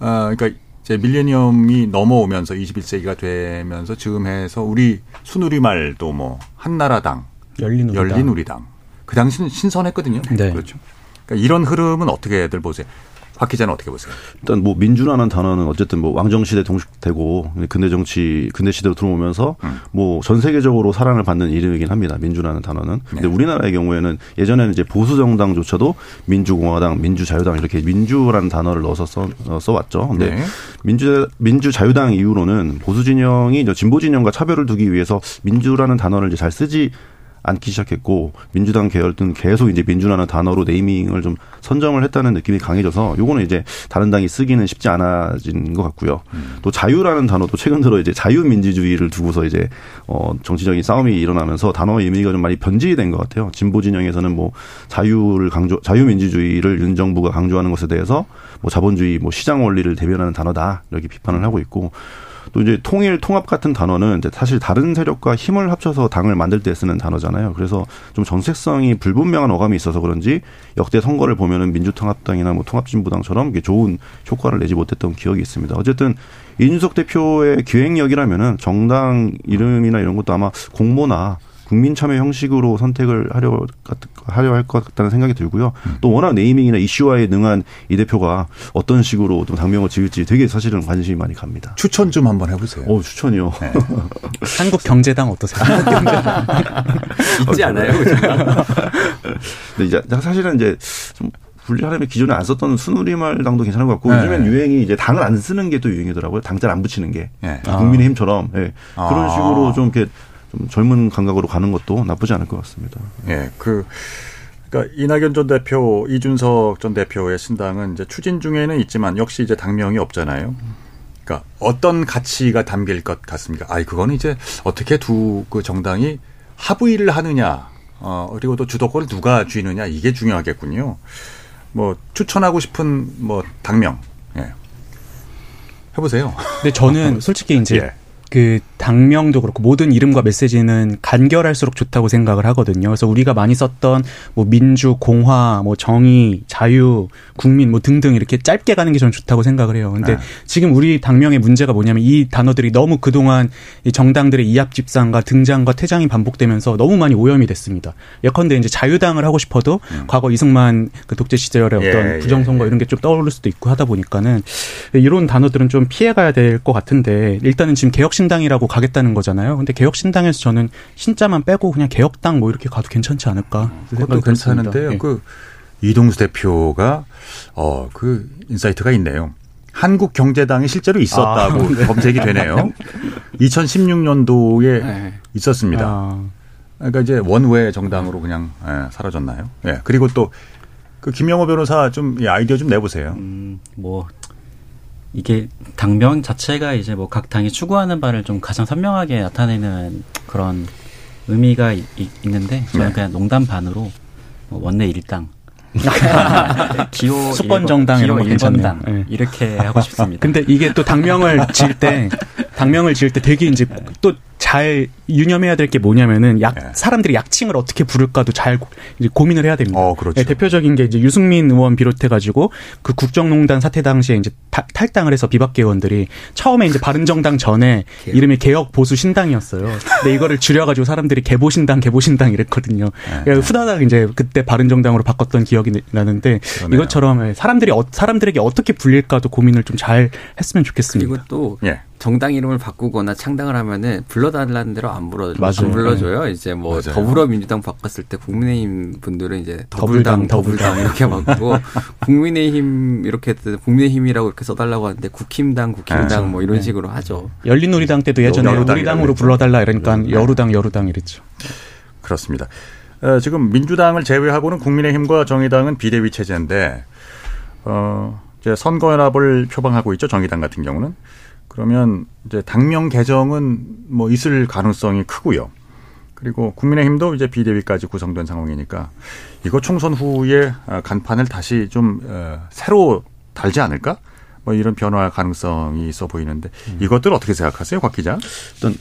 어 그러니까 이제 밀레니엄이 넘어오면서 21세기가 되면서 즈음해서 우리 순우리말도 뭐 한나라당, 열린 우리당. 열린 우리당 그 당시는 신선했거든요. 네. 그렇죠. 그러니까 이런 흐름은 어떻게들 보세요? 박 기자는 어떻게 보세요? 일단 뭐 민주라는 단어는 어쨌든 뭐 왕정 시대 동식되고 근대 정치 근대 시대로 들어오면서 음. 뭐전 세계적으로 사랑을 받는 이름이긴 합니다. 민주라는 단어는. 근데 네. 우리나라의 경우에는 예전에는 이제 보수 정당조차도 민주공화당, 민주자유당 이렇게 민주라는 단어를 넣어서 써, 어, 써왔죠. 근데 네. 민주 민주자유당 이후로는 보수 진영이 진보 진영과 차별을 두기 위해서 민주라는 단어를 이제 잘 쓰지 않기 시작했고 민주당 계열은 계속 이제 민주라는 단어로 네이밍을 좀 선정을 했다는 느낌이 강해져서 요거는 이제 다른 당이 쓰기는 쉽지 않아진 것 같고요. 또 자유라는 단어도 최근 들어 이제 자유민주주의를 두고서 이제 어 정치적인 싸움이 일어나면서 단어의 의미가 좀 많이 변질된 것 같아요. 진보 진영에서는 뭐 자유를 강조 자유민주주의를 윤 정부가 강조하는 것에 대해서 뭐 자본주의 뭐 시장 원리를 대변하는 단어다 이렇게 비판을 하고 있고 또 이제 통일 통합 같은 단어는 사실 다른 세력과 힘을 합쳐서 당을 만들 때 쓰는 단어잖아요. 그래서 좀 정체성이 불분명한 어감이 있어서 그런지 역대 선거를 보면은 민주통합당이나 뭐 통합진보당처럼 좋은 효과를 내지 못했던 기억이 있습니다. 어쨌든 이준석 대표의 기획력이라면은 정당 이름이나 이런 것도 아마 공모나 국민 참여 형식으로 선택을 하려 하려 할 것 같다는 생각이 들고요. 또 워낙 네이밍이나 이슈화에 능한 이 대표가 어떤 식으로 좀 당명을 지을지 되게 사실은 관심이 많이 갑니다. 추천 좀 한번 해보세요. 어 추천이요. 네. 한국 경제당 어떠세요? 있지 않아요? 근데 이제 사실은 이제 좀 분리하려면 기존에 안 썼던 순우리말당도 괜찮은 것 같고 네. 요즘엔 유행이 이제 당을 안 쓰는 게 또 유행이더라고요. 당잘 안 붙이는 게 예. 아. 국민의힘처럼 예. 그런 아. 식으로 좀 이렇게 좀 젊은 감각으로 가는 것도 나쁘지 않을 것 같습니다. 예, 그, 그러니까 이낙연 전 대표, 이준석 전 대표의 신당은 이제 추진 중에는 있지만 역시 이제 당명이 없잖아요. 그러니까 어떤 가치가 담길 것 같습니까? 아이, 그거는 이제 어떻게 두 그 정당이 합의를 하느냐, 어, 그리고 또 주도권을 누가 쥐느냐, 이게 중요하겠군요. 뭐, 추천하고 싶은 뭐, 당명, 예. 해보세요. 근데 저는 솔직히 이제 예. 그 당명도 그렇고 모든 이름과 메시지는 간결할수록 좋다고 생각을 하거든요. 그래서 우리가 많이 썼던 뭐 민주, 공화, 뭐 정의, 자유, 국민 뭐 등등 이렇게 짧게 가는 게 저는 좋다고 생각을 해요. 근데 네. 지금 우리 당명의 문제가 뭐냐면 이 단어들이 너무 그동안 이 정당들의 이합 집산과 등장과 퇴장이 반복되면서 너무 많이 오염이 됐습니다. 예컨대 이제 자유당을 하고 싶어도 과거 이승만 그 독재 시절의 음. 예, 어떤 예, 부정선거 예. 이런 게 좀 떠오를 수도 있고 하다 보니까는 이런 단어들은 좀 피해가야 될 것 같은데 일단은 지금 개혁 신당이라고 가겠다는 거잖아요. 근데 개혁신당에서 저는 신자만 빼고 그냥 개혁당 뭐 이렇게 가도 괜찮지 않을까. 그것도. 괜찮은데요. 예. 그 이동수 대표가 어 그 insight가 있네요. 한국 경제당이 실제로 있었다고 아, 네. 검색이 되네요. 2016년도에 네. 있었습니다. 아, 그러니까 이제 원외 정당으로 그냥 예, 사라졌나요? 예. 그리고 또 그 김영호 변호사 좀이 아이디어 좀 내보세요. 음, 뭐 이게 당명 자체가 이제 뭐 각 당이 추구하는 바를 좀 가장 선명하게 나타내는 그런 의미가 이- 이- 있는데 저는 네. 그냥 농담 반으로 뭐 원내 일당 기호 수권 정당 이런 기호 거. 일번당 네. 이렇게 하고 싶습니다. 근데 이게 또 당명을 지을 때 당명을 지을 때 되게 이제 또 잘 유념해야 될 게 뭐냐면은 약 네. 사람들이 약칭을 어떻게 부를까도 잘 고, 이제 고민을 해야 됩니다. 어, 그렇죠. 네, 대표적인 게 이제 유승민 의원 비롯해 가지고 그 국정농단 사태 당시에 이제 타- 탈당을 해서 비박계 의원들이 처음에 이제 바른정당 전에 이름이 개혁 보수 신당이었어요. 근데 이거를 줄여 가지고 사람들이 개보신당 개보신당 이랬거든요. 네. 그러니까 후다닥 이제 그때 바른정당으로 바꿨던 기억이 나는데 그러네요. 이것처럼 사람들이 어- 사람들에게 어떻게 불릴까도 고민을 좀 잘 했으면 좋겠습니다. 그리고 또 예. 정당 이름을 바꾸거나 창당을 하면은 불러달라는 대로 안 불러. 안 불러줘요. 이제 뭐 맞아요. 더불어민주당 바꿨을 때 국민의힘 분들은 이제 더불당, 더불당 더불당 이렇게 바꾸고 국민의힘 이렇게 국민의힘이라고 이렇게 써달라고 하는데 국힘당 국힘당 그렇죠. 뭐 이런 식으로 하죠. 열린우리당 때도 예전에 우리당으로. 불러달라 이러니까 여루당 여루당 이랬죠. 그렇습니다. 어, 지금 민주당을 제외하고는 국민의힘과 정의당은 비대위 체제인데 어, 이제 선거연합을 표방하고 있죠. 정의당 같은 경우는 그러면 이제 당명 개정은 뭐 있을 가능성이 크고요. 그리고 국민의힘도 이제 비대위까지 구성된 상황이니까 이거 총선 후에 아, 간판을 다시 좀 어, 새로 달지 않을까? 뭐 이런 변화 가능성이 있어 보이는데 이것들 어떻게 생각하세요, 곽 기자? 일단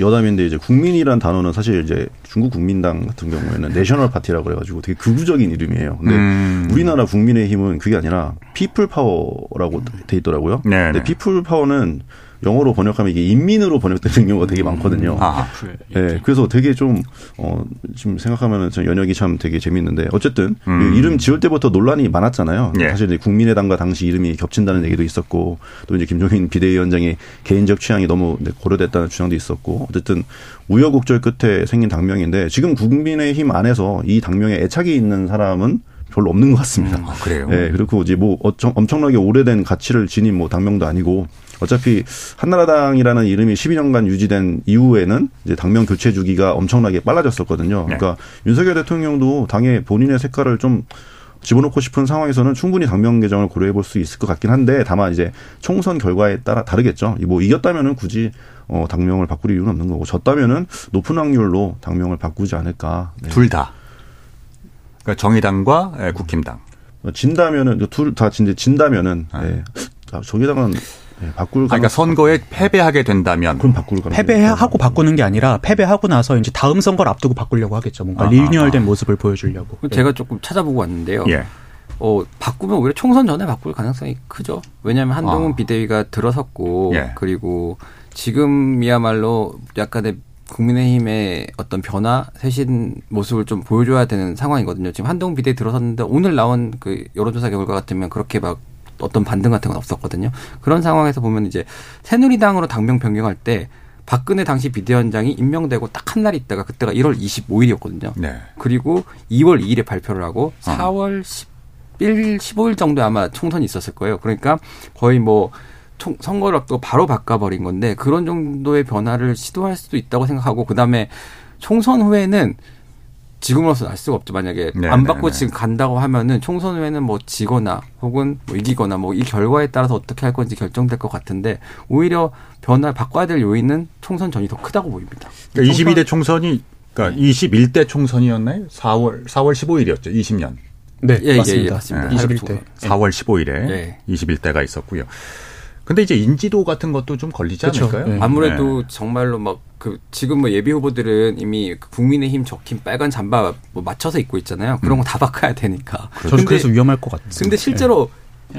여담인데 이제 국민이란 단어는 사실 이제 중국 국민당 같은 경우에는 National Party라고 그래가지고 되게 극우적인 이름이에요. 근데 음. 우리나라 국민의힘은 그게 아니라 People Power라고 돼 있더라고요. 네, 근데 네. People Power는 영어로 번역하면 이게 인민으로 번역되는 경우가 되게 많거든요. 아, 네, 그래서 되게 좀, 어, 지금 생각하면은 저 연역이 참 되게 재밌는데, 어쨌든, 음. 이 이름 지을 때부터 논란이 많았잖아요. 예. 사실 이제 국민의당과 당시 이름이 겹친다는 얘기도 있었고, 또 이제 김종인 비대위원장의 개인적 취향이 너무 고려됐다는 주장도 있었고, 어쨌든 우여곡절 끝에 생긴 당명인데, 지금 국민의힘 안에서 이 당명에 애착이 있는 사람은 별로 없는 것 같습니다. 아, 그래요? 예, 그리고 이제 뭐 엄청나게 오래된 가치를 지닌 뭐 당명도 아니고 어차피 한나라당이라는 이름이 12년간 유지된 이후에는 이제 당명 교체 주기가 엄청나게 빨라졌었거든요. 네. 그러니까 윤석열 대통령도 당의 본인의 색깔을 좀 집어넣고 싶은 상황에서는 충분히 당명 개정을 고려해 볼 수 있을 것 같긴 한데 다만 이제 총선 결과에 따라 다르겠죠. 뭐 이겼다면은 굳이 어 당명을 바꿀 이유는 없는 거고 졌다면은 높은 확률로 당명을 바꾸지 않을까. 네. 둘 다. 그러니까 정의당과 예, 국힘당. 어, 진다면은 둘 다 진데 진다면은 예. 아, 저기다가 예, 바꿀 아, 그러니까 선거에 패배하게 된다면 그럼 바꿀 가능 패배하고 바꾸는 게 아니라 패배하고 나서 이제 다음 선거를 앞두고 바꾸려고 하겠죠. 뭔가 아, 리뉴얼된 모습을 보여주려고. 제가 조금 찾아보고 왔는데요. 예. 어, 바꾸면 오히려 총선 전에 바꿀 가능성이 크죠. 왜냐하면 한동훈 아. 비대위가 들어섰고 예. 그리고 지금이야말로 약간의 국민의힘의 어떤 변화, 쇄신 모습을 좀 보여줘야 되는 상황이거든요. 지금 한동훈 비대위 들어섰는데 오늘 나온 그 여론조사 결과 같으면 그렇게 막 어떤 반등 같은 건 없었거든요. 그런 상황에서 보면 이제 새누리당으로 당명 변경할 때 박근혜 당시 비대위원장이 임명되고 딱 한 날 있다가 그때가 1월 25일이었거든요. 네. 그리고 2월 2일에 발표를 하고 어. 4월 10일, 15일 정도에 아마 총선이 있었을 거예요. 그러니까 거의 뭐 총, 선거를 앞두고 바로 바꿔버린 건데 그런 정도의 변화를 시도할 수도 있다고 생각하고 그다음에 총선 후에는 지금으로서는 알 수가 없죠. 만약에 네, 안 네, 받고 네. 지금 간다고 하면은 총선 후에는 뭐 지거나 혹은 뭐 이기거나 뭐 이 결과에 따라서 어떻게 할 건지 결정될 것 같은데 오히려 변화 바꿔야 될 요인은 총선 전이 더 크다고 보입니다. 그러니까 총선- 22대 총선이 그러니까 21대 총선이었나요? 4월 4월 15일이었죠. 20년. 네, 예, 예, 맞습니다. 예, 맞습니다. 21대. 4월 15일에 네. 21대가 있었고요. 근데 이제 인지도 같은 것도 좀 걸리지 그쵸. 않을까요? 네. 아무래도 정말로 막 그 지금 뭐 예비 후보들은 이미 그 국민의힘 적힌 빨간 잠바 뭐 맞춰서 입고 있잖아요. 그런 거 다 바꿔야 되니까. 저는 근데- 그래서 위험할 것 같아요. 근데 실제로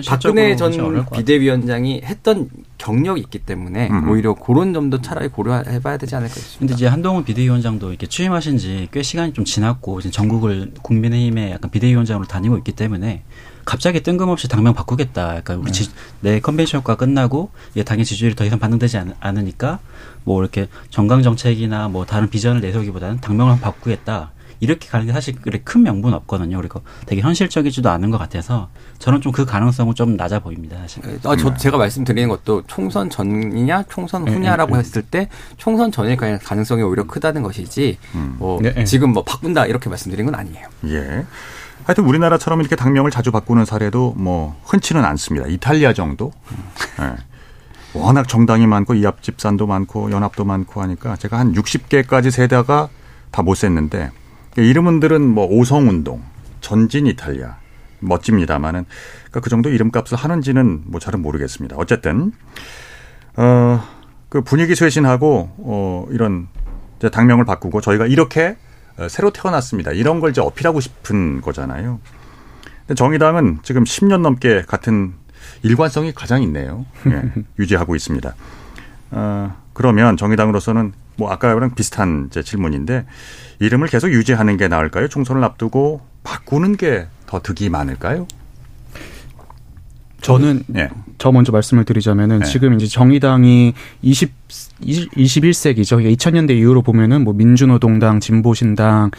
박근혜 현실적으로 진짜 어려울 전. 비대위원장이 했던 경력이 있기 때문에 음. 오히려 그런 점도 차라리 고려해봐야 되지 않을까 싶습니다. 근데 이제 한동훈 비대위원장도 이렇게 취임하신 지 꽤 시간이 좀 지났고 이제 전국을 국민의힘의 약간 비대위원장으로 다니고 있기 때문에 갑자기 뜬금없이 당명 바꾸겠다. 약간 우리 지, 내 컨벤션 효과 끝나고 이게 당의 지지율이 더 이상 반영되지 않, 않으니까 뭐 이렇게 정강 정책이나 뭐 다른 비전을 내세우기보다는 당명을 바꾸겠다. 이렇게 가는 게 사실 그렇게 큰 명분은 없거든요. 그리고 되게 현실적이지도 않은 것 같아서 저는 좀 그 가능성은 좀 낮아 보입니다. 사실. 아, 저 제가 말씀드리는 것도 총선 전이냐 총선 후냐라고 했을 때 총선 전일 가- 가능성이 오히려 크다는 것이지 뭐 네, 네. 지금 뭐 바꾼다 이렇게 말씀드린 건 아니에요. 예. 하여튼 우리나라처럼 이렇게 당명을 자주 바꾸는 사례도 뭐 흔치는 않습니다. 이탈리아 정도. 예. 워낙 정당이 많고 이합 집산도 많고 연합도 많고 하니까 제가 한 60개까지 세다가 다 못 셌는데 이름은들은 뭐 오성운동, 전진 이탈리아 멋집니다만은 그러니까 그 정도 이름값을 하는지는 뭐 잘은 모르겠습니다. 어쨌든 어그 분위기 쇄신하고 어 이런 당명을 바꾸고 저희가 이렇게 어, 새로 태어났습니다. 이런 걸 이제 어필하고 싶은 거잖아요. 근데 정의당은 지금 10년 넘게 같은 일관성이 가장 있네요. 예, 유지하고 있습니다. 어, 그러면 정의당으로서는 뭐 아까랑 비슷한 이제 질문인데 이름을 계속 유지하는 게 나을까요? 총선을 앞두고 바꾸는 게 더 득이 많을까요? 저는 예. 저 먼저 말씀을 드리자면은 네. 지금 이제 정의당이 20 21세기죠. 2000년대 이후로 보면은 뭐 민주노동당, 진보신당,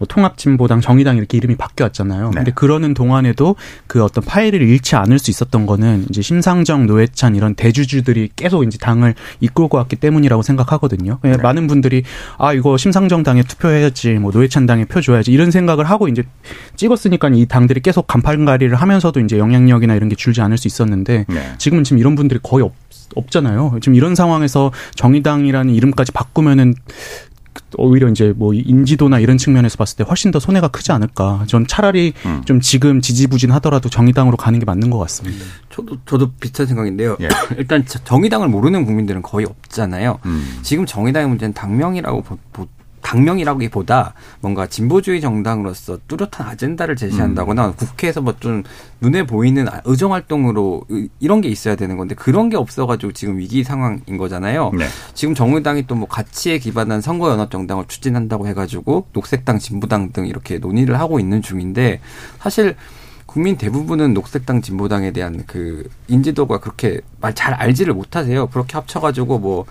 뭐 통합진보당, 정의당 이렇게 이름이 바뀌었잖아요. 네. 근데 그러는 동안에도 그 어떤 파일을 잃지 않을 수 있었던 거는 이제 심상정, 노회찬 이런 대주주들이 계속 이제 당을 이끌고 왔기 때문이라고 생각하거든요. 예, 네. 많은 분들이 아 이거 심상정 당에 투표해야지, 뭐 노회찬 당에 표 줘야지 이런 생각을 하고 이제 찍었으니까 이 당들이 계속 간판가리를 하면서도 이제 영향력이나 이런 게 줄지 않을 수 있었는데 네. 지금은 지금 이런 분들이 거의 없, 없잖아요. 지금 이런 상황에서 정의당이라는 이름까지 바꾸면은 오히려 이제 뭐 인지도나 이런 측면에서 봤을 때 훨씬 더 손해가 크지 않을까. 전 차라리 음. 좀 지금 지지부진하더라도 정의당으로 가는 게 맞는 것 같습니다. 저도 저도 비슷한 생각인데요. 예. 일단 저- 정의당을 모르는 국민들은 거의 없잖아요. 음. 지금 정의당의 문제는 당명이라고 보, 보- 당명이라기보다 뭔가 진보주의 정당으로서 뚜렷한 아젠다를 제시한다거나 음. 국회에서 뭐 좀 눈에 보이는 아- 의정 활동으로 이- 이런 게 있어야 되는 건데 그런 게 없어가지고 지금 위기 상황인 거잖아요. 네. 지금 정의당이 또 뭐 가치에 기반한 선거 연합 정당을 추진한다고 해가지고 녹색당, 진보당 등 이렇게 논의를 하고 있는 중인데 사실 국민 대부분은 녹색당, 진보당에 대한 그 인지도가 그렇게 말 잘 알지를 못하세요. 그렇게 합쳐가지고 뭐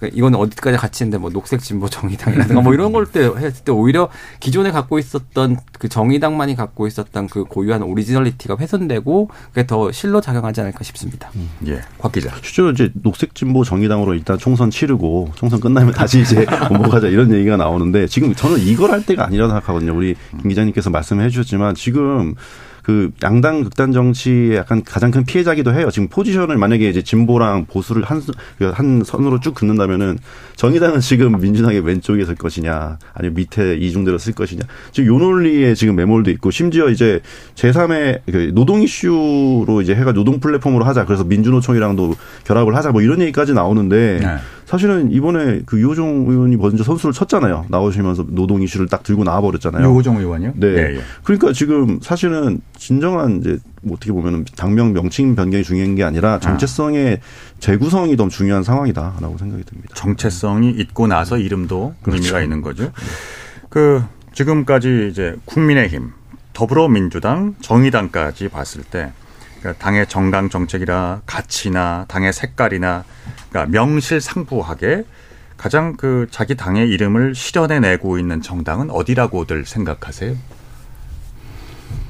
그 이거는 어디까지 가칭인데 뭐 녹색 진보 정의당이라든가 뭐 이런 걸 때 했을 때 오히려 기존에 갖고 있었던 그 정의당만이 갖고 있었던 그 고유한 originality가 훼손되고 그게 더 실로 작용하지 않을까 싶습니다. 예. 곽 기자. 실제로 이제 녹색 진보 정의당으로 일단 총선 치르고 총선 끝나면 다시 이제 공복하자 이런 얘기가 나오는데 지금 저는 이걸 할 때가 아니라고 생각하거든요. 우리 김 기자님께서 말씀해 주셨지만 지금 그 양당 극단 정치의 약간 가장 큰 피해자기도 해요. 지금 포지션을 만약에 이제 진보랑 보수를 한, 수- 그한 선으로 쭉 긋는다면은 정의당은 지금 민주당의 왼쪽에 설 것이냐 아니면 밑에 이중대로 쓸 것이냐 지금 요 논리에 지금 매몰도 있고 심지어 이제 제3의 그 노동 이슈로 이제 해가 노동 플랫폼으로 하자 그래서 민주노총이랑도 결합을 하자 뭐 이런 얘기까지 나오는데 네. 사실은 이번에 그 유호정 의원이 먼저 선수를 쳤잖아요. 나오시면서 노동 이슈를 딱 들고 나와 버렸잖아요. 유호정 의원이요? 네. 예, 예. 그러니까 지금 사실은 진정한 이제 뭐 어떻게 보면은 당명 명칭 변경이 중요한 게 아니라 정체성의 재구성이 더 중요한 상황이다라고 생각이 듭니다. 정체성이 있고 나서 이름도 그렇죠. 의미가 있는 거죠. 그 지금까지 이제 국민의힘, 더불어민주당, 정의당까지 봤을 때 그러니까 당의 정당 정책이나 가치나 당의 색깔이나 그러니까 명실상부하게 가장 그 자기 당의 이름을 실현해 내고 있는 정당은 어디라고들 생각하세요? 왜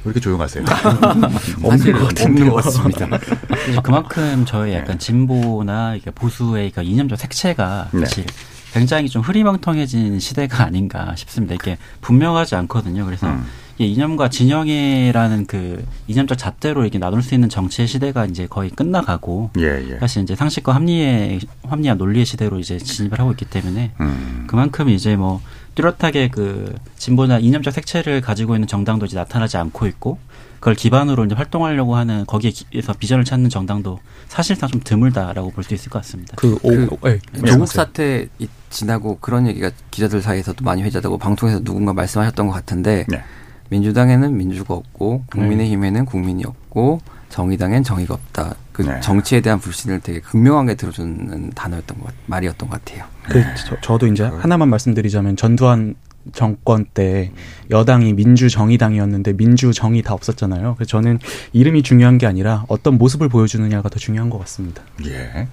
이렇게 조용하세요? 사실 없는 것 같습니다. 사실 그만큼 저의 약간 진보나 이게 보수의 그 이념적 색채가 네. 사실 굉장히 좀 흐리멍텅해진 시대가 아닌가 싶습니다. 이게 분명하지 않거든요. 그래서 음. 이 이념과 진영이라는 그 이념적 잣대로 이렇게 나눌 수 있는 정치의 시대가 이제 거의 끝나가고 예, 예. 사실 이제 상식과 합리의 합리와 논리의 시대로 이제 진입을 하고 있기 때문에 음. 그만큼 이제 뭐 뚜렷하게 그 진보나 이념적 색채를 가지고 있는 정당도 이제 나타나지 않고 있고 그걸 기반으로 이제 활동하려고 하는 거기에서 비전을 찾는 정당도 사실상 좀 드물다라고 볼 수 있을 것 같습니다. 그, 오, 그 네, 조국 사태 지나고 그런 얘기가 기자들 사이에서도 많이 회자되고 방송에서 누군가 말씀하셨던 것 같은데 네. 민주당에는 민주가 없고 국민의힘에는 국민이 없고 정의당엔 정의가 없다. 그 네. 정치에 대한 불신을 되게 극명하게 들어주는 단어였던 것 같- 말이었던 것 같아요. 그 저, 도 이제 하나만 말씀드리자면 전두환 정권 때 여당이 민주정의당이었는데 민주정의 다 없었잖아요. 그래서 저는 이름이 중요한 게 아니라 어떤 모습을 보여주느냐가 더 중요한 것 같습니다. 예.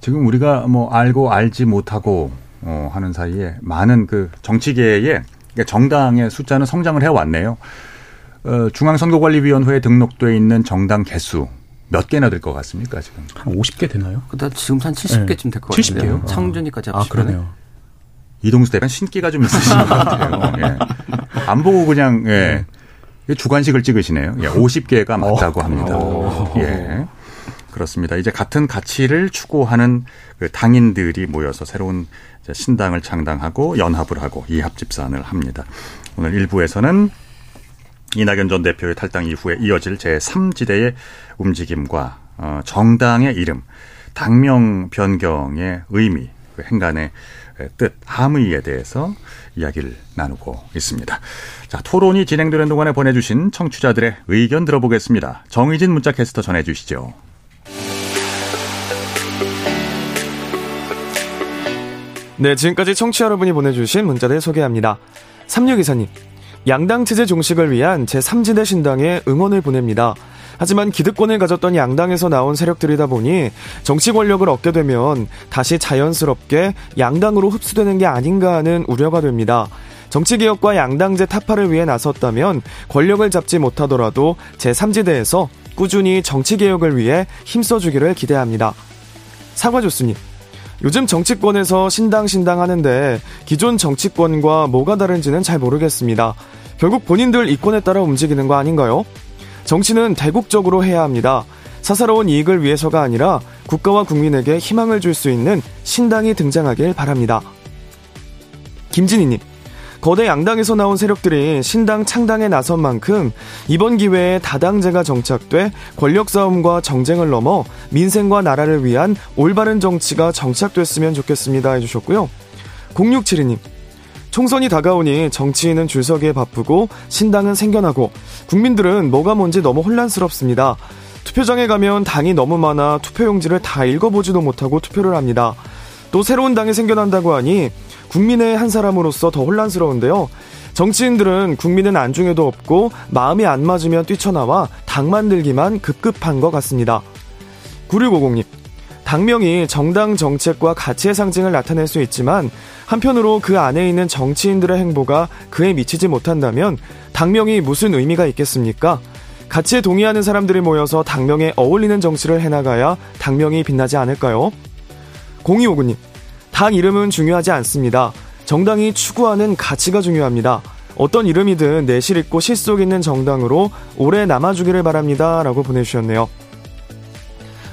지금 우리가 뭐 알고 알지 못하고 어, 하는 사이에 많은 그 정치계의 그러니까 정당의 숫자는 성장을 해왔네요. 어, 중앙선거관리위원회에 등록돼 있는 정당 개수 몇 개나 될 것 같습니까 지금? 한 50개 되나요? 그다 지금 한 70개쯤 될것70 같은데요. 개요? 창준이까지 아, 합치면 그러네요. 이동수 대표 신기가 좀 있으신 것 같아요. 예. 안 보고 그냥 예. 주관식을 찍으시네요. 예, 50개가 맞다고 합니다. 예. 그렇습니다. 이제 같은 가치를 추구하는 그 당인들이 모여서 새로운 신당을 창당하고 연합을 하고 이합집산을 합니다. 오늘 일부에서는 이낙연 전 대표의 탈당 이후에 이어질 제3지대의 움직임과 어, 정당의 이름, 당명 변경의 의미, 그 행간의 뜻, 함의에 대해서 이야기를 나누고 있습니다. 자, 토론이 진행되는 동안에 보내주신 청취자들의 의견 들어보겠습니다. 정의진 문자 캐스터 전해주시죠. 네, 지금까지 청취자 여러분이 보내주신 문자들 소개합니다. 3624님, 양당 체제 종식을 위한 제3지대 신당에 응원을 보냅니다. 하지만 기득권을 가졌던 양당에서 나온 세력들이다 보니 정치 권력을 얻게 되면 다시 자연스럽게 양당으로 흡수되는 게 아닌가 하는 우려가 됩니다. 정치개혁과 양당제 타파를 위해 나섰다면 권력을 잡지 못하더라도 제3지대에서 꾸준히 정치 개혁을 위해 힘써주기를 기대합니다. 사과 조수님, 요즘 정치권에서 신당 신당 하는데 기존 정치권과 뭐가 다른지는 잘 모르겠습니다. 결국 본인들 이권에 따라 움직이는 거 아닌가요? 정치는 대국적으로 해야 합니다. 사사로운 이익을 위해서가 아니라 국가와 국민에게 희망을 줄 수 있는 신당이 등장하길 바랍니다. 김진희님, 거대 양당에서 나온 세력들이 신당 창당에 나선 만큼 이번 기회에 다당제가 정착돼 권력 싸움과 정쟁을 넘어 민생과 나라를 위한 올바른 정치가 정착됐으면 좋겠습니다 해주셨고요. 0672님, 총선이 다가오니 정치인은 줄 서기에 바쁘고 신당은 생겨나고 국민들은 뭐가 뭔지 너무 혼란스럽습니다. 투표장에 가면 당이 너무 많아 투표용지를 다 읽어보지도 못하고 투표를 합니다. 또 새로운 당이 생겨난다고 하니 국민의 한 사람으로서 더 혼란스러운데요. 정치인들은 국민은 안중에도 없고 마음이 안 맞으면 뛰쳐나와 당 만들기만 급급한 것 같습니다. 9650님. 당명이 정당 정책과 가치의 상징을 나타낼 수 있지만 한편으로 그 안에 있는 정치인들의 행보가 그에 미치지 못한다면 당명이 무슨 의미가 있겠습니까? 가치에 동의하는 사람들이 모여서 당명에 어울리는 정치를 해나가야 당명이 빛나지 않을까요? 0259님, 당 이름은 중요하지 않습니다. 정당이 추구하는 가치가 중요합니다. 어떤 이름이든 내실 있고 실속 있는 정당으로 오래 남아주기를 바랍니다. 라고 보내주셨네요.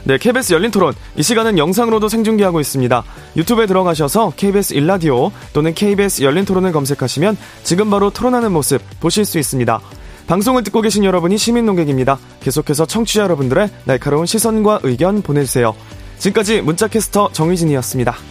네, KBS 열린 토론. 이 시간은 영상으로도 생중계하고 있습니다. 유튜브에 들어가셔서 KBS 일라디오 또는 KBS 열린 토론을 검색하시면 지금 바로 토론하는 모습 보실 수 있습니다. 방송을 듣고 계신 여러분이 시민 농객입니다. 계속해서 청취자 여러분들의 날카로운 시선과 의견 보내주세요. 지금까지 문자캐스터 정희진이었습니다.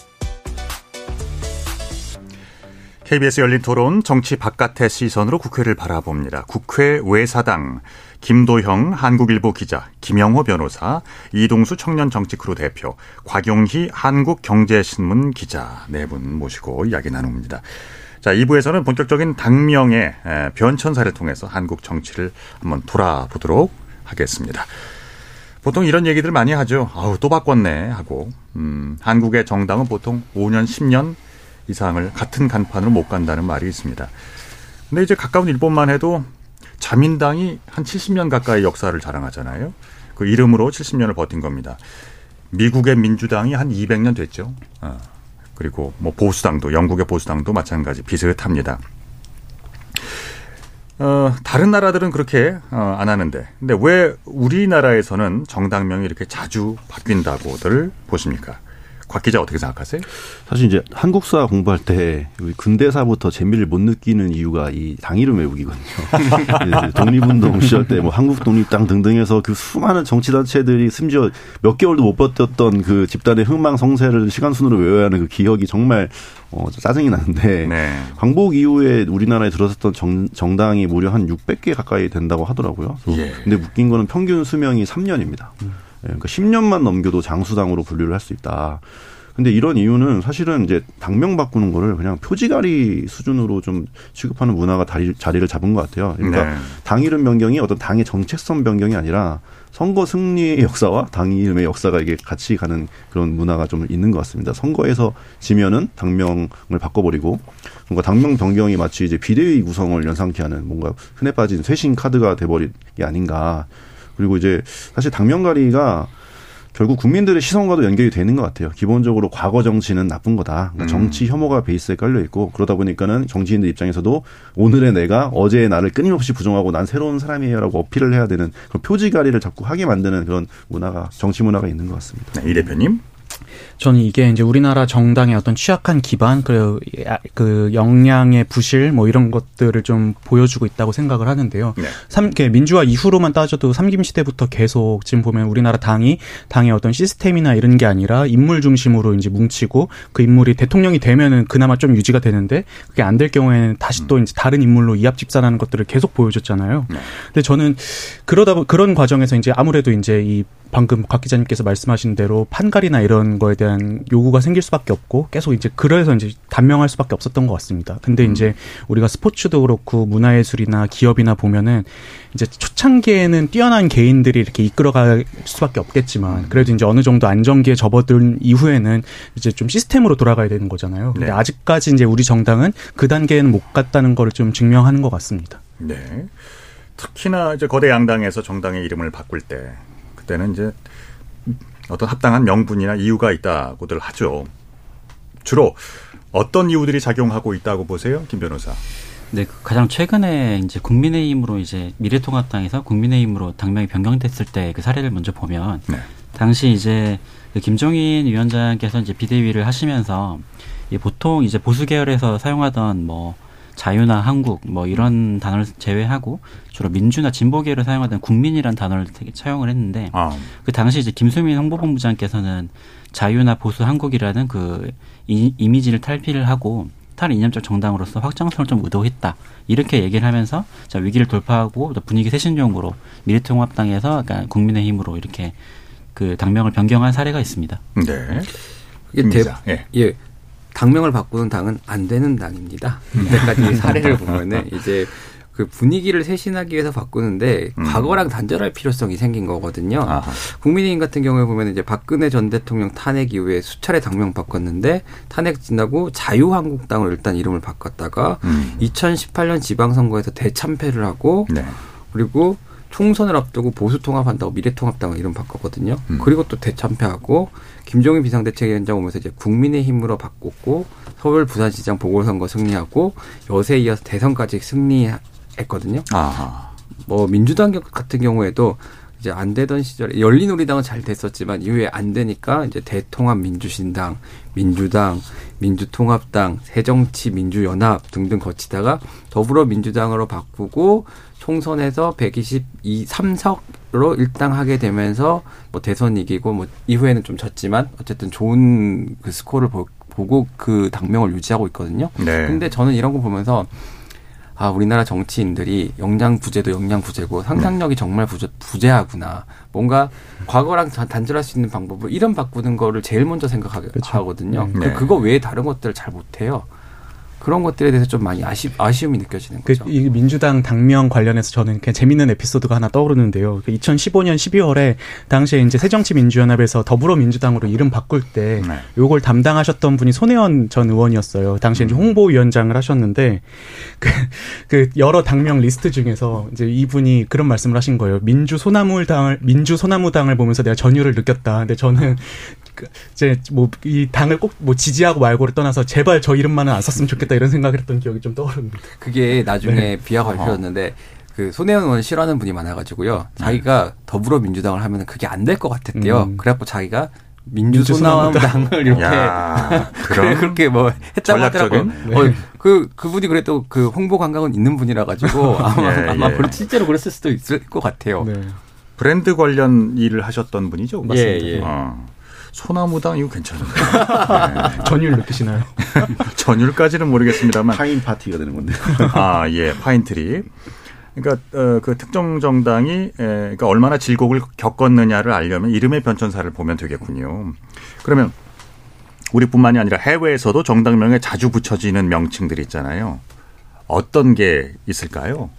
KBS 열린 토론 정치 바깥의 시선으로 국회를 바라봅니다. 국회 외사당 김도형 한국일보 기자, 김영호 변호사, 이동수 청년 정치크루 대표, 곽용희 한국경제신문 기자 네 분 모시고 이야기 나눕니다. 자, 2부에서는 본격적인 당명의 변천사를 통해서 한국 정치를 한번 돌아보도록 하겠습니다. 보통 이런 얘기들 많이 하죠. 아우, 또 바꿨네 하고. 음, 한국의 정당은 보통 5년, 10년 이상을 같은 간판으로 못 간다는 말이 있습니다. 근데 이제 가까운 일본만 해도 자민당이 한 70년 가까이 역사를 자랑하잖아요. 그 이름으로 70년을 버틴 겁니다. 미국의 민주당이 한 200년 됐죠. 어. 그리고 뭐 보수당도 영국의 보수당도 마찬가지 비슷합니다. 어, 다른 나라들은 그렇게 어, 안 하는데, 근데 왜 우리나라에서는 정당명이 이렇게 자주 바뀐다고들 보십니까? 곽 기자 어떻게 생각하세요? 사실 이제 한국사 공부할 때 우리 근대사부터 재미를 못 느끼는 이유가 이 당 이름 외우기거든요. 독립운동 시절 때 뭐 한국 독립당 등등해서 그 수많은 정치단체들이 심지어 몇 개월도 못 버텼던 그 집단의 흥망성쇠를 시간 순으로 외워야 하는 그 기억이 정말 어, 짜증이 나는데 네. 광복 이후에 우리나라에 들어섰던 정, 정당이 무려 한 600개 가까이 된다고 하더라고요. 예. 근데 웃긴 거는 평균 수명이 3년입니다. 예, 그러니까 10년만 넘겨도 장수당으로 분류를 할 수 있다. 근데 이런 이유는 사실은 이제 당명 바꾸는 거를 그냥 표지가리 수준으로 좀 취급하는 문화가 다리, 자리를 잡은 것 같아요. 그러니까 네. 당 이름 변경이 어떤 당의 정체성 변경이 아니라 선거 승리의 역사와 당 이름의 역사가 이게 같이 가는 그런 문화가 좀 있는 것 같습니다. 선거에서 지면은 당명을 바꿔버리고 뭔가 당명 변경이 마치 이제 비대위 구성을 연상케 하는 뭔가 흔해 빠진 쇄신 카드가 돼버린 게 아닌가. 그리고 이제 사실 당명가리가 결국 국민들의 시선과도 연결이 되는 것 같아요. 기본적으로 과거 정치는 나쁜 거다. 그러니까 음. 정치 혐오가 베이스에 깔려 있고 그러다 보니까는 정치인들 입장에서도 오늘의 내가 어제의 나를 끊임없이 부정하고 난 새로운 사람이에요라고 어필을 해야 되는 그런 표지가리를 자꾸 하게 만드는 그런 문화가 정치 문화가 있는 것 같습니다. 네, 이 대표님. 저는 이게 이제 우리나라 정당의 어떤 취약한 기반, 그, 그 역량의 부실, 뭐 이런 것들을 좀 보여주고 있다고 생각을 하는데요. 네. 삼, 민주화 이후로만 따져도 삼김 시대부터 계속 지금 보면 우리나라 당이 당의 어떤 시스템이나 이런 게 아니라 인물 중심으로 이제 뭉치고 그 인물이 대통령이 되면은 그나마 좀 유지가 되는데 그게 안 될 경우에는 다시 또 이제 다른 인물로 이합 집산하는 것들을 계속 보여줬잖아요. 네. 근데 저는 그러다 보- 그런 과정에서 이제 아무래도 이제 이 방금 곽 기자님께서 말씀하신 대로 판갈이나 이런 거에 대한 요구가 생길 수밖에 없고 계속 이제 그래서 이제 단명할 수밖에 없었던 것 같습니다. 근데 이제 우리가 스포츠도 그렇고 문화예술이나 기업이나 보면은 이제 초창기에는 뛰어난 개인들이 이렇게 이끌어갈 수밖에 없겠지만 그래도 이제 어느 정도 안정기에 접어든 이후에는 이제 좀 시스템으로 돌아가야 되는 거잖아요. 근데 네. 아직까지 이제 우리 정당은 그 단계에는 못 갔다는 거를 좀 증명하는 것 같습니다. 네. 특히나 이제 거대 양당에서 정당의 이름을 바꿀 때 그때는 이제 어떤 합당한 명분이나 이유가 있다고들 하죠. 주로 어떤 이유들이 작용하고 있다고 보세요, 김 변호사? 네, 그 가장 최근에 이제 국민의힘으로 이제 미래통합당에서 국민의힘으로 당명이 변경됐을 때 그 사례를 먼저 보면 네. 당시 이제 그 김종인 위원장께서 이제 비대위를 하시면서 이 보통 이제 보수 계열에서 사용하던 뭐 자유나 한국 뭐 이런 단어를 제외하고 주로 민주나 진보 계열을 사용하던 국민이라는 단어를 되게 차용을 했는데 아, 그 당시 이제 김수민 홍보본부장께서는 자유나 보수 한국이라는 그 이, 이미지를 탈피를 하고 탈이념적 정당으로서 확장성을 좀 의도했다. 이렇게 얘기를 하면서 자 위기를 돌파하고 또 분위기 쇄신용으로 미래통합당에서 약간 국민의힘으로 이렇게 그 당명을 변경한 사례가 있습니다. 네. 이게 김 대. 예. 예. 당명을 바꾸는 당은 안 되는 당입니다. 이때까지 사례를 보면은 이제 그 분위기를 쇄신하기 위해서 바꾸는데 음. 과거랑 단절할 필요성이 생긴 거거든요. 아하. 국민의힘 같은 경우에 보면 이제 박근혜 전 대통령 탄핵 이후에 수차례 당명 바꿨는데 탄핵 지나고 자유한국당으로 일단 이름을 바꿨다가 음. 2018년 지방선거에서 대참패를 하고 네. 그리고 총선을 앞두고 보수 통합한다고 미래통합당을 이름 바꿨거든요. 음. 그리고 또 대참패하고 김종인 비상대책위원장 오면서 이제 국민의힘으로 바꿨고 서울 부산시장 보궐선거 승리하고 여세에 이어서 대선까지 승리했거든요. 아하. 뭐 민주당 같은 경우에도 이제 안 되던 시절에 열린우리당은 잘 됐었지만 이후에 안 되니까 이제 대통합 민주신당, 민주당, 민주통합당, 새정치 민주연합 등등 거치다가 더불어민주당으로 바꾸고 총선에서 122 3석으로 일당하게 되면서 뭐 대선 이기고 뭐 이후에는 좀 졌지만 어쨌든 좋은 그 스코어를 보, 보고 그 당명을 유지하고 있거든요. 네. 근데 저는 이런 거 보면서 아, 우리나라 정치인들이 역량 부재도 역량 부재고 상상력이 정말 부재, 부재하구나. 뭔가 과거랑 다- 단절할 수 있는 방법을 이름 바꾸는 거를 제일 먼저 생각하거든요. 네. 근데 네. 그거 외에 다른 것들을 잘 못해요. 그런 것들에 대해서 좀 많이 아쉬, 아쉬움이 느껴지는 그, 거죠. 이 민주당 당명 관련해서 저는 그냥 재밌는 에피소드가 하나 떠오르는데요. 그 2015년 12월에 당시에 이제 새정치민주연합에서 더불어민주당으로 이름 바꿀 때 네. 요걸 담당하셨던 분이 손혜원 전 의원이었어요. 당시에 이제 홍보위원장을 하셨는데 그, 그 여러 당명 리스트 중에서 이제 이분이 그런 말씀을 하신 거예요. 민주 소나무당을 민주 소나무당을 보면서 내가 전율을 느꼈다. 근데 저는 그 이제 뭐 이 당을 꼭 뭐 지지하고 말고를 떠나서 제발 저 이름만은 안 썼으면 좋겠다 이런 생각을 했던 기억이 좀 떠오릅니다. 그게 나중에 네. 비화가 밝혀졌는데 그 손혜원 의원 싫어하는 분이 많아가지고요. 자기가 더불어민주당을 하면 그게 안 될 것 같았대요. 음. 그래갖고 자기가 민주소나무당을 이렇게 야, 그래, 그렇게 뭐 했다고 하더라고요. 전략적인? 어, 그 그분이 그래도 그 홍보 감각은 있는 분이라 가지고 아마 예, 아마 예. 실제로 그랬을 수도 있을 것 같아요. 네. 브랜드 관련 일을 하셨던 분이죠? 맞습니다. 예, 예. 어. 소나무당 이거 괜찮은데. 네. 전율 느끼시나요? 전율까지는 모르겠습니다만. Pine Party가 되는 건데. 아, 예, pine tree. 그러니까 어, 그 특정 정당이 에, 그러니까 얼마나 질곡을 겪었느냐를 알려면 이름의 변천사를 보면 되겠군요. 그러면 우리뿐만이 아니라 해외에서도 정당명에 자주 붙여지는 명칭들이 있잖아요. 어떤 게 있을까요?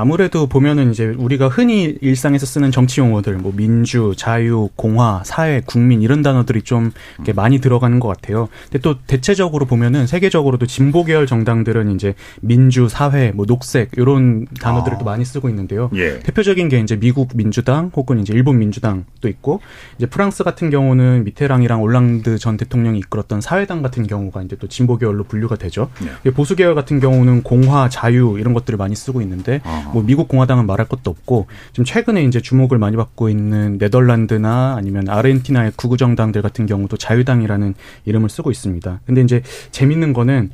아무래도 보면은 이제 우리가 흔히 일상에서 쓰는 정치 용어들, 뭐 민주, 자유, 공화, 사회, 국민 이런 단어들이 좀 이렇게 많이 들어가는 것 같아요. 근데 또 대체적으로 보면은 세계적으로도 진보 계열 정당들은 이제 민주, 사회, 뭐 녹색 이런 단어들을 아. 또 많이 쓰고 있는데요. 예. 대표적인 게 이제 미국 민주당 혹은 이제 일본 민주당도 있고 이제 프랑스 같은 경우는 미테랑이랑 올랑드 전 대통령이 이끌었던 사회당 같은 경우가 이제 또 진보 계열로 분류가 되죠. 네. 보수 계열 같은 경우는 공화, 자유 이런 것들을 많이 쓰고 있는데 어. 뭐 미국 공화당은 말할 것도 없고 지금 최근에 이제 주목을 많이 받고 있는 네덜란드나 아니면 아르헨티나의 극우 정당들 같은 경우도 자유당이라는 이름을 쓰고 있습니다. 근데 이제 재밌는 거는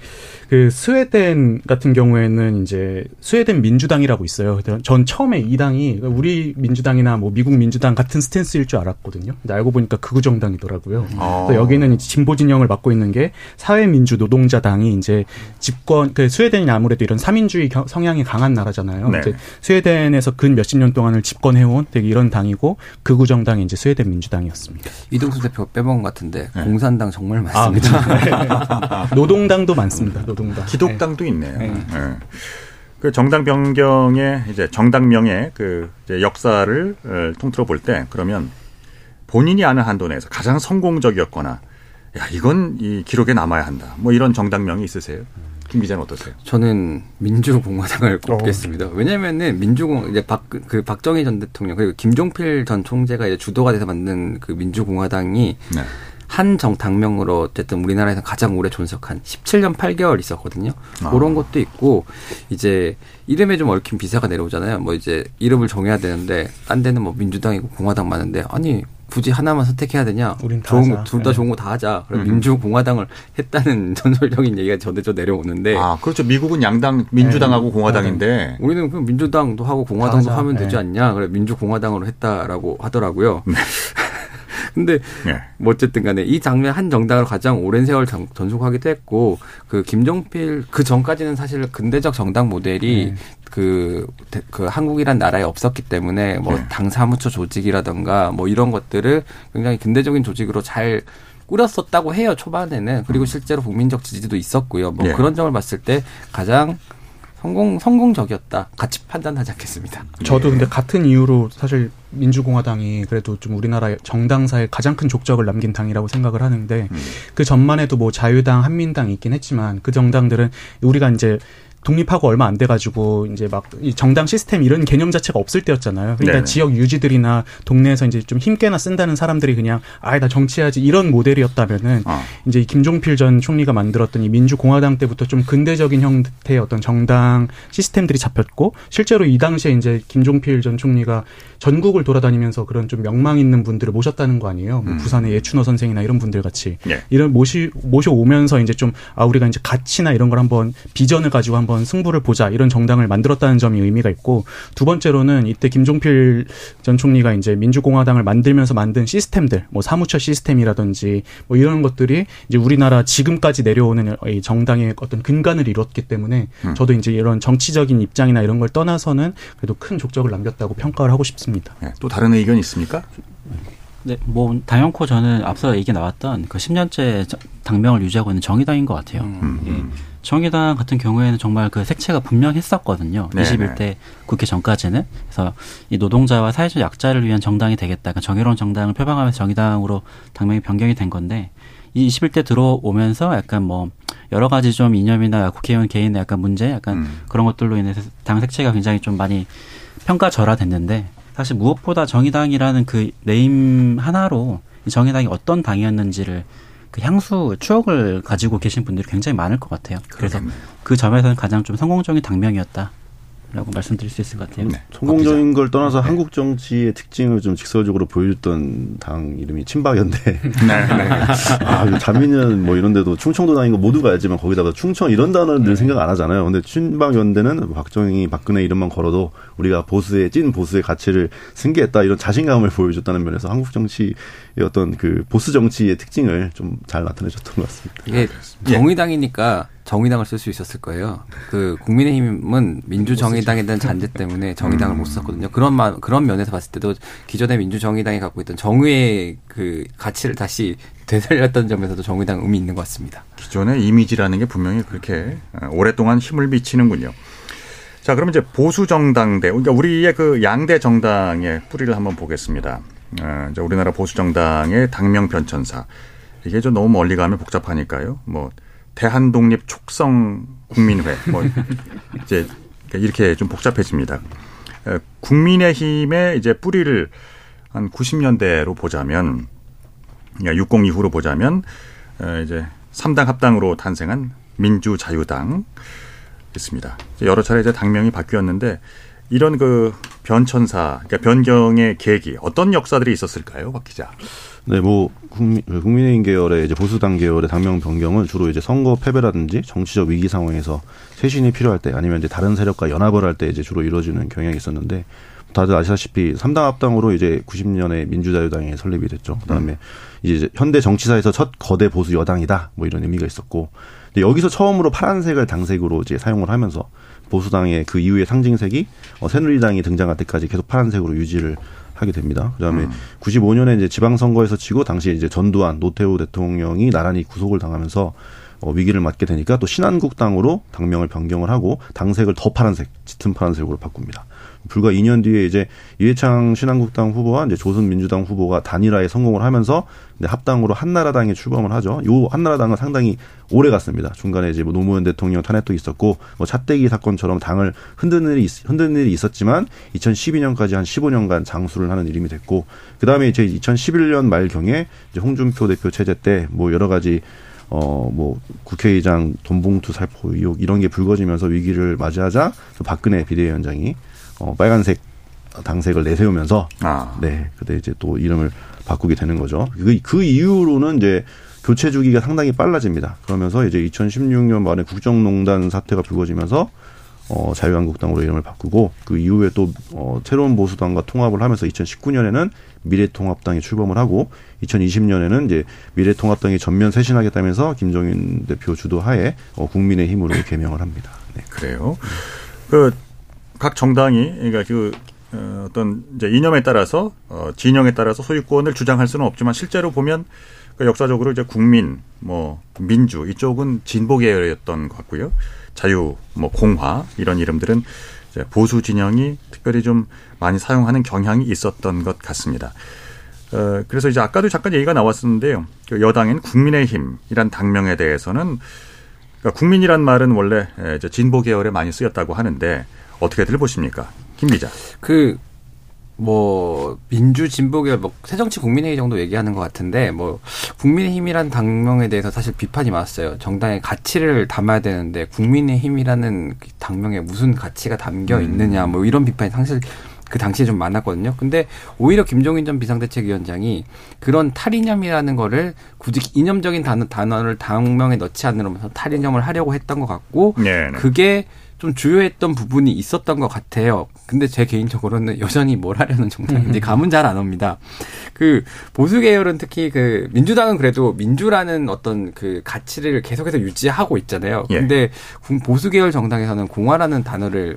그 스웨덴 같은 경우에는 이제 스웨덴 민주당이라고 있어요. 전 처음에 이 당이 우리 민주당이나 뭐 미국 민주당 같은 스탠스일 줄 알았거든요. 근데 알고 보니까 극우 정당이더라고요. 어. 또 여기는 이제 진보 진영을 맡고 있는 게 사회민주 노동자당이 이제 집권 그 스웨덴이 아무래도 이런 삼인주의 겨- 성향이 강한 나라잖아요. 네. 이제 스웨덴에서 근 몇십 년 동안을 집권해온 되게 이런 당이고 극우 정당이 이제 스웨덴 민주당이었습니다. 이동수 대표 빼먹은 것 같은데 네. 공산당 정말 아, 많습니다. 노동당도 많습니다. 노동당. 기독당도 있네요. 네. 예. 그 정당 변경의 이제 정당명의 그 이제 역사를 어, 통틀어 볼 때 그러면 본인이 아는 한도 내에서 가장 성공적이었거나 야 이건 이 기록에 남아야 한다. 뭐 이런 정당명이 있으세요? 김 기자는 어떠세요? 저는 민주공화당을 꼽겠습니다. 왜냐면은 민주공 이제 박 그 박정희 전 대통령 그리고 김종필 전 총재가 이제 주도가 돼서 만든 그 민주공화당이 네. 한 정당명으로 어쨌든 우리나라에서 가장 오래 존속한 17년 8개월 있었거든요. 아. 그런 것도 있고 이제 이름에 좀 얽힌 비사가 내려오잖아요. 뭐 이제 이름을 정해야 되는데 딴 데는 뭐 민주당이고 공화당 많은데 아니 굳이 하나만 선택해야 되냐? 우린 다 좋은 하자. 둘다 네. 좋은 거 다 하자. 그럼 음. 민주공화당을 했다는 전설적인 얘기가 저대로 내려오는데 아 그렇죠. 미국은 양당 민주당하고 공화당인데 우리는 그럼 민주당도 하고 공화당도. 하면 되지 네. 않냐? 그래 민주공화당으로 했다라고 하더라고요. 근데 네. 뭐 어쨌든 간에 이 장면 한 정당을 가장 오랜 세월 전- 전속하기도 했고 그 김종필 그 전까지는 사실 근대적 정당 모델이 그, 대- 그 한국이란 나라에 없었기 때문에 뭐 네. 당 사무처 조직이라던가 뭐 이런 것들을 굉장히 근대적인 조직으로 잘 꾸렸었다고 해요 초반에는 그리고 실제로 국민적 지지도 있었고요 뭐 네. 그런 점을 봤을 때 가장 성공 성공적이었다 같이 판단하지 않겠습니다. 저도 근데 같은 이유로 사실 민주공화당이 그래도 좀 우리나라 정당사에 가장 큰 족적을 남긴 당이라고 생각을 하는데 음. 그 전만 해도 뭐 자유당, 한민당 있긴 했지만 그 정당들은 우리가 이제 독립하고 얼마 안 돼가지고 이제 막이 정당 시스템 이런 개념 자체가 없을 때였잖아요. 그러니까 네네. 지역 유지들이나 동네에서 이제 좀 힘께나 쓴다는 사람들이 그냥 아이 나 정치해야지 이런 모델이었다면은 어. 이제 이 김종필 전 총리가 만들었던 이 민주공화당 때부터 좀 근대적인 형태의 어떤 정당 시스템들이 잡혔고 실제로 이 당시에 이제 김종필 전 총리가 전국을 돌아다니면서 그런 좀 명망 있는 분들을 모셨다는 거 아니에요. 뭐 음. 부산의 예춘호 선생이나 이런 분들 같이 예. 이런 모시 모셔 오면서 이제 좀 아 우리가 이제 가치나 이런 걸 한번 비전을 가지고 한번 승부를 보자 이런 정당을 만들었다는 점이 의미가 있고 두 번째로는 이때 김종필 전 총리가 이제 민주공화당을 만들면서 만든 시스템들 뭐 사무처 시스템이라든지 뭐 이런 것들이 이제 우리나라 지금까지 내려오는 이 정당의 어떤 근간을 이뤘기 때문에 음. 저도 이제 이런 정치적인 입장이나 이런 걸 떠나서는 그래도 큰 족적을 남겼다고 평가를 하고 싶습니다. 예. 또 다른 의견 있습니까? 네, 뭐 당연코 저는 앞서 얘기 나왔던 그 10년째 당명을 유지하고 있는 정의당인 것 같아요. 음, 예. 음. 정의당 같은 경우에는 정말 그 색채가 분명했었거든요. 네네. 21대 국회 전까지는. 그래서 이 노동자와 사회적 약자를 위한 정당이 되겠다. 그러니까 정의로운 정당을 표방하면서 정의당으로 당명이 변경이 된 건데 이 21대 들어오면서 약간 뭐 여러 가지 좀 이념이나 국회의원 개인의 약간 문제 약간 음. 그런 것들로 인해서 당 색채가 굉장히 좀 많이 평가절하됐는데 사실 무엇보다 정의당이라는 그 네임 하나로 이 정의당이 어떤 당이었는지를 그 향수 추억을 가지고 계신 분들이 굉장히 많을 것 같아요. 그래서 그 점에서는 가장 좀 성공적인 당명이었다 라고 말씀드릴 수 있을 것 같아요. 성공적인 걸 떠나서 한국 정치의 특징을 좀 직설적으로 보여줬던 당 이름이 친박연대. 아, 그 자민련 뭐 이런 데도 충청도 당인 거 모두가 알지만 거기다가 충청 이런 단어는 늘 생각 안 하잖아요. 근데 친박연대는 박정희, 박근혜 이름만 걸어도 우리가 보수의 찐 보수의 가치를 승계했다 이런 자신감을 보여줬다는 면에서 한국 정치의 어떤 그 보수 정치의 특징을 좀 잘 나타내줬던 것 같습니다. 이게 정의당이니까 정의당을 쓸 수 있었을 거예요. 그 국민의힘은 민주정의당에 대한 잔재 때문에 정의당을 못 썼거든요. 그런 마, 그런 면에서 봤을 때도 기존의 민주정의당이 갖고 있던 정의의 그 가치를 다시 되살렸던 점에서도 정의당 의미 있는 것 같습니다. 기존의 이미지라는 게 분명히 그렇게 어, 오랫동안 힘을 미치는군요. 자, 그럼 이제 보수 정당대, 그러니까 우리의 그 양대 정당의 뿌리를 한번 보겠습니다. 어, 이제 우리나라 보수 정당의 당명 변천사. 이게 좀 너무 멀리 가면 복잡하니까요. 뭐 대한독립 촉성 국민회, 뭐 이제 이렇게 좀 복잡해집니다. 어, 국민의힘의 이제 뿌리를 한 90년대로 보자면, 그러니까 60 이후로 보자면 어, 이제 3당 합당으로 탄생한 민주자유당 있습니다. 여러 차례 이제 당명이 바뀌었는데 이런 그 변천사, 그러니까 변경의 계기 어떤 역사들이 있었을까요, 박 기자? 네, 뭐 국민, 국민의힘 계열의 이제 보수당 계열의 당명 변경은 주로 이제 선거 패배라든지 정치적 위기 상황에서 쇄신이 필요할 때 아니면 이제 다른 세력과 연합을 할 때 이제 주로 이루어지는 경향이 있었는데 다들 아시다시피 3당 합당으로 이제 90년에 민주자유당이 설립이 됐죠. 그다음에 이제 현대 정치사에서 첫 거대 보수 여당이다. 뭐 이런 의미가 있었고 여기서 처음으로 파란색을 당색으로 이제 사용을 하면서 보수당의 그 이후의 상징색이 어, 새누리당이 등장할 때까지 계속 파란색으로 유지를 하게 됩니다. 그다음에 음. 95년에 이제 지방선거에서 지고 당시에 이제 전두환 노태우 대통령이 나란히 구속을 당하면서 어, 위기를 맞게 되니까 또 신한국당으로 당명을 변경을 하고 당색을 더 파란색, 짙은 파란색으로 바꿉니다. 불과 2년 뒤에 이제 이해창 신한국당 후보와 이제 조선민주당 후보가 단일화에 성공을 하면서 합당으로 한나라당에 출범을 하죠. 요 한나라당은 상당히 오래 갔습니다. 중간에 이제 뭐 노무현 대통령 탄핵도 있었고 뭐 차떼기 사건처럼 당을 흔드는 일이 있- 흔드는 일이 있었지만 2012년까지 한 15년간 장수를 하는 이름이 됐고 그다음에 이제 2011년 말경에 이제 홍준표 대표 체제 때 뭐 여러 가지 어, 뭐, 국회의장 돈봉투 살포 의혹 이런 게 불거지면서 위기를 맞이하자 또 박근혜 비대위원장이 어, 빨간색 당색을 내세우면서 아. 네, 그때 이제 또 이름을 바꾸게 되는 거죠. 그, 그 이후로는 이제 교체 주기가 상당히 빨라집니다. 그러면서 이제 2016년 말에 국정농단 사태가 불거지면서 어, 자유한국당으로 이름을 바꾸고 그 이후에 또 어, 새로운 보수당과 통합을 하면서 2019년에는 미래통합당이 출범을 하고 2020년에는 이제 미래통합당이 전면 쇄신하겠다면서 김종인 대표 주도하에 어, 국민의힘으로 개명을 합니다. 네. 그래요. 그 각 정당이 그러니까 그 어, 어떤 이제 이념에 따라서 어, 진영에 따라서 소유권을 주장할 수는 없지만 실제로 보면 그 역사적으로 이제 국민 뭐 민주 이쪽은 진보 계열이었던 것 같고요. 자유 뭐 공화 이런 이름들은 이제 보수 진영이 특별히 좀 많이 사용하는 경향이 있었던 것 같습니다. 어, 그래서 이제 아까도 잠깐 얘기가 나왔었는데요. 그 여당인 국민의힘이란 당명에 대해서는 그러니까 국민이란 말은 원래 에, 이제 진보 계열에 많이 쓰였다고 하는데 어떻게들 보십니까, 김 기자? 그, 뭐, 민주 진보계열, 뭐, 새정치 국민회의 정도 얘기하는 것 같은데, 뭐, 국민의힘이란 당명에 대해서 사실 비판이 많았어요. 정당의 가치를 담아야 되는데, 국민의힘이라는 그 당명에 무슨 가치가 담겨 있느냐, 뭐, 이런 비판이 사실 그 당시에 좀 많았거든요. 근데 오히려 김종인 전 비상대책위원장이 그런 탈이념이라는 거를 굳이 이념적인 단어, 단어를 당명에 넣지 않으면서 탈이념을 하려고 했던 것 같고, 네, 네. 그게 좀 주요했던 부분이 있었던 것 같아요. 근데 제 개인적으로는 여전히 뭘 하려는 정당인지 감은 잘 안 옵니다. 그 보수 계열은 특히 그 민주당은 그래도 민주라는 어떤 그 가치를 계속해서 유지하고 있잖아요. 예. 근데 군- 보수 계열 정당에서는 공화라는 단어를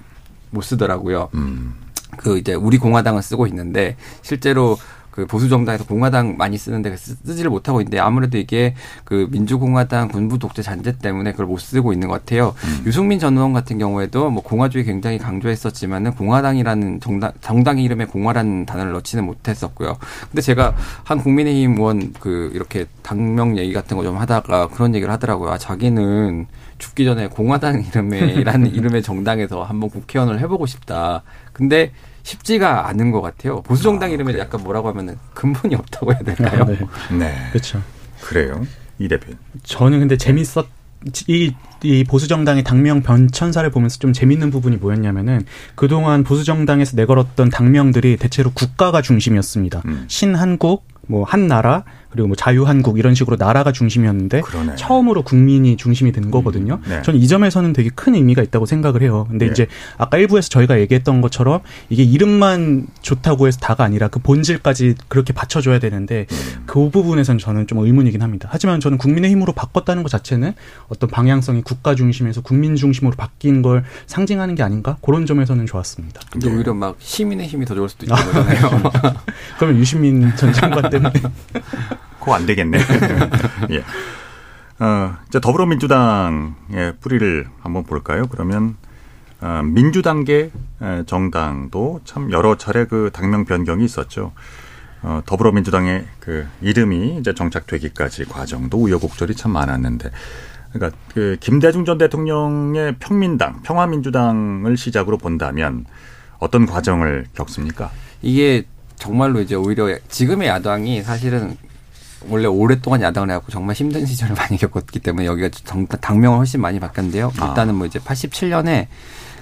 못 쓰더라고요. 음. 그 이제 우리 공화당을 쓰고 있는데 실제로 그 보수 정당에서 공화당 많이 쓰는데 쓰지를 못하고 있는데 아무래도 이게 그 민주공화당 군부 독재 잔재 때문에 그걸 못 쓰고 있는 것 같아요. 음. 유승민 전 의원 같은 경우에도 뭐 공화주의 굉장히 강조했었지만은 공화당이라는 정당 정당의 이름에 공화라는 단어를 넣지는 못했었고요. 근데 제가 한 국민의힘 의원 그 이렇게 당명 얘기 같은 거 좀 하다가 그런 얘기를 하더라고요. 아, 자기는 죽기 전에 공화당 이름에라는 이름의 정당에서 한번 국회의원을 해보고 싶다. 근데 쉽지가 않은 것 같아요. 보수 정당 아, 이름에 그래요. 약간 뭐라고 하면은 근본이 없다고 해야 될까요? 네. 네. 그렇죠. 그래요. 이 대표. 저는 근데 재밌었 이, 이 보수정당의 당명 변천사를 보면서 좀 재밌는 부분이 뭐였냐면은 그동안 보수정당에서 내걸었던 당명들이 대체로 국가가 중심이었습니다. 음. 신한국, 뭐 한나라, 그리고 뭐 자유한국 이런 식으로 나라가 중심이었는데 그러네. 처음으로 국민이 중심이 된 거거든요. 음, 네. 저는 이 점에서는 되게 큰 의미가 있다고 생각을 해요. 근데 네. 이제 아까 일부에서 저희가 얘기했던 것처럼 이게 이름만 좋다고 해서 다가 아니라 그 본질까지 그렇게 받쳐줘야 되는데 음. 그 부분에서는 저는 좀 의문이긴 합니다. 하지만 저는 국민의힘으로 바꿨다는 것 자체는 어떤 방향성이 국가 중심에서 국민 중심으로 바뀐 걸 상징하는 게 아닌가 그런 점에서는 좋았습니다. 근데 네. 오히려 막 시민의 힘이 더 좋을 수도 있잖아요. 그러면 유시민 전 장관 때문에 그거 안 되겠네. 예. 어, 이제 더불어민주당의 뿌리를 한번 볼까요? 그러면 어, 민주당계 정당도 참 여러 차례 그 당명 변경이 있었죠. 어, 더불어민주당의 그 이름이 이제 정착되기까지 과정도 우여곡절이 참 많았는데, 그러니까 그 김대중 전 대통령의 평민당, 평화민주당을 시작으로 본다면 어떤 과정을 겪습니까? 이게 정말로 이제 오히려 지금의 야당이 사실은 원래 오랫동안 야당을 해갖고 정말 힘든 시절을 많이 겪었기 때문에 여기가 정, 당명을 훨씬 많이 바뀌었는데요. 아. 일단은 뭐 이제 87년에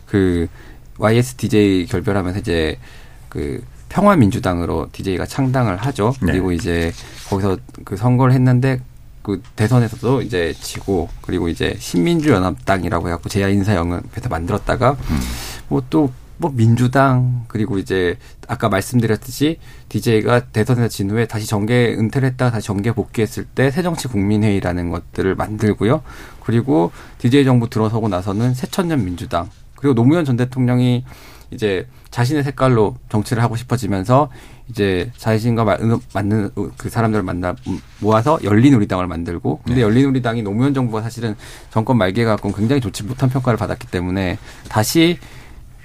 그 YSDJ 결별하면서 이제 그 평화민주당으로 DJ가 창당을 하죠. 네. 그리고 이제 거기서 그 선거를 했는데 그 대선에서도 이제 지고 그리고 이제 신민주연합당이라고 해갖고 제야 인사 영역에서 만들었다가 음. 뭐또 뭐 민주당 그리고 이제 아까 말씀드렸듯이 DJ가 대선에서 진 후에 다시 정계 은퇴를 했다가 다시 정계 복귀했을 때 새정치 국민회의라는 것들을 만들고요. 그리고 DJ 정부 들어서고 나서는 새천년 민주당 그리고 노무현 전 대통령이 이제 자신의 색깔로 정치를 하고 싶어지면서 이제 자신과 맞는 그 사람들을 만나 모아서 열린우리당을 만들고 근데 네. 열린우리당이 노무현 정부가 사실은 정권 말기에 갖고 굉장히 좋지 못한 평가를 받았기 때문에 다시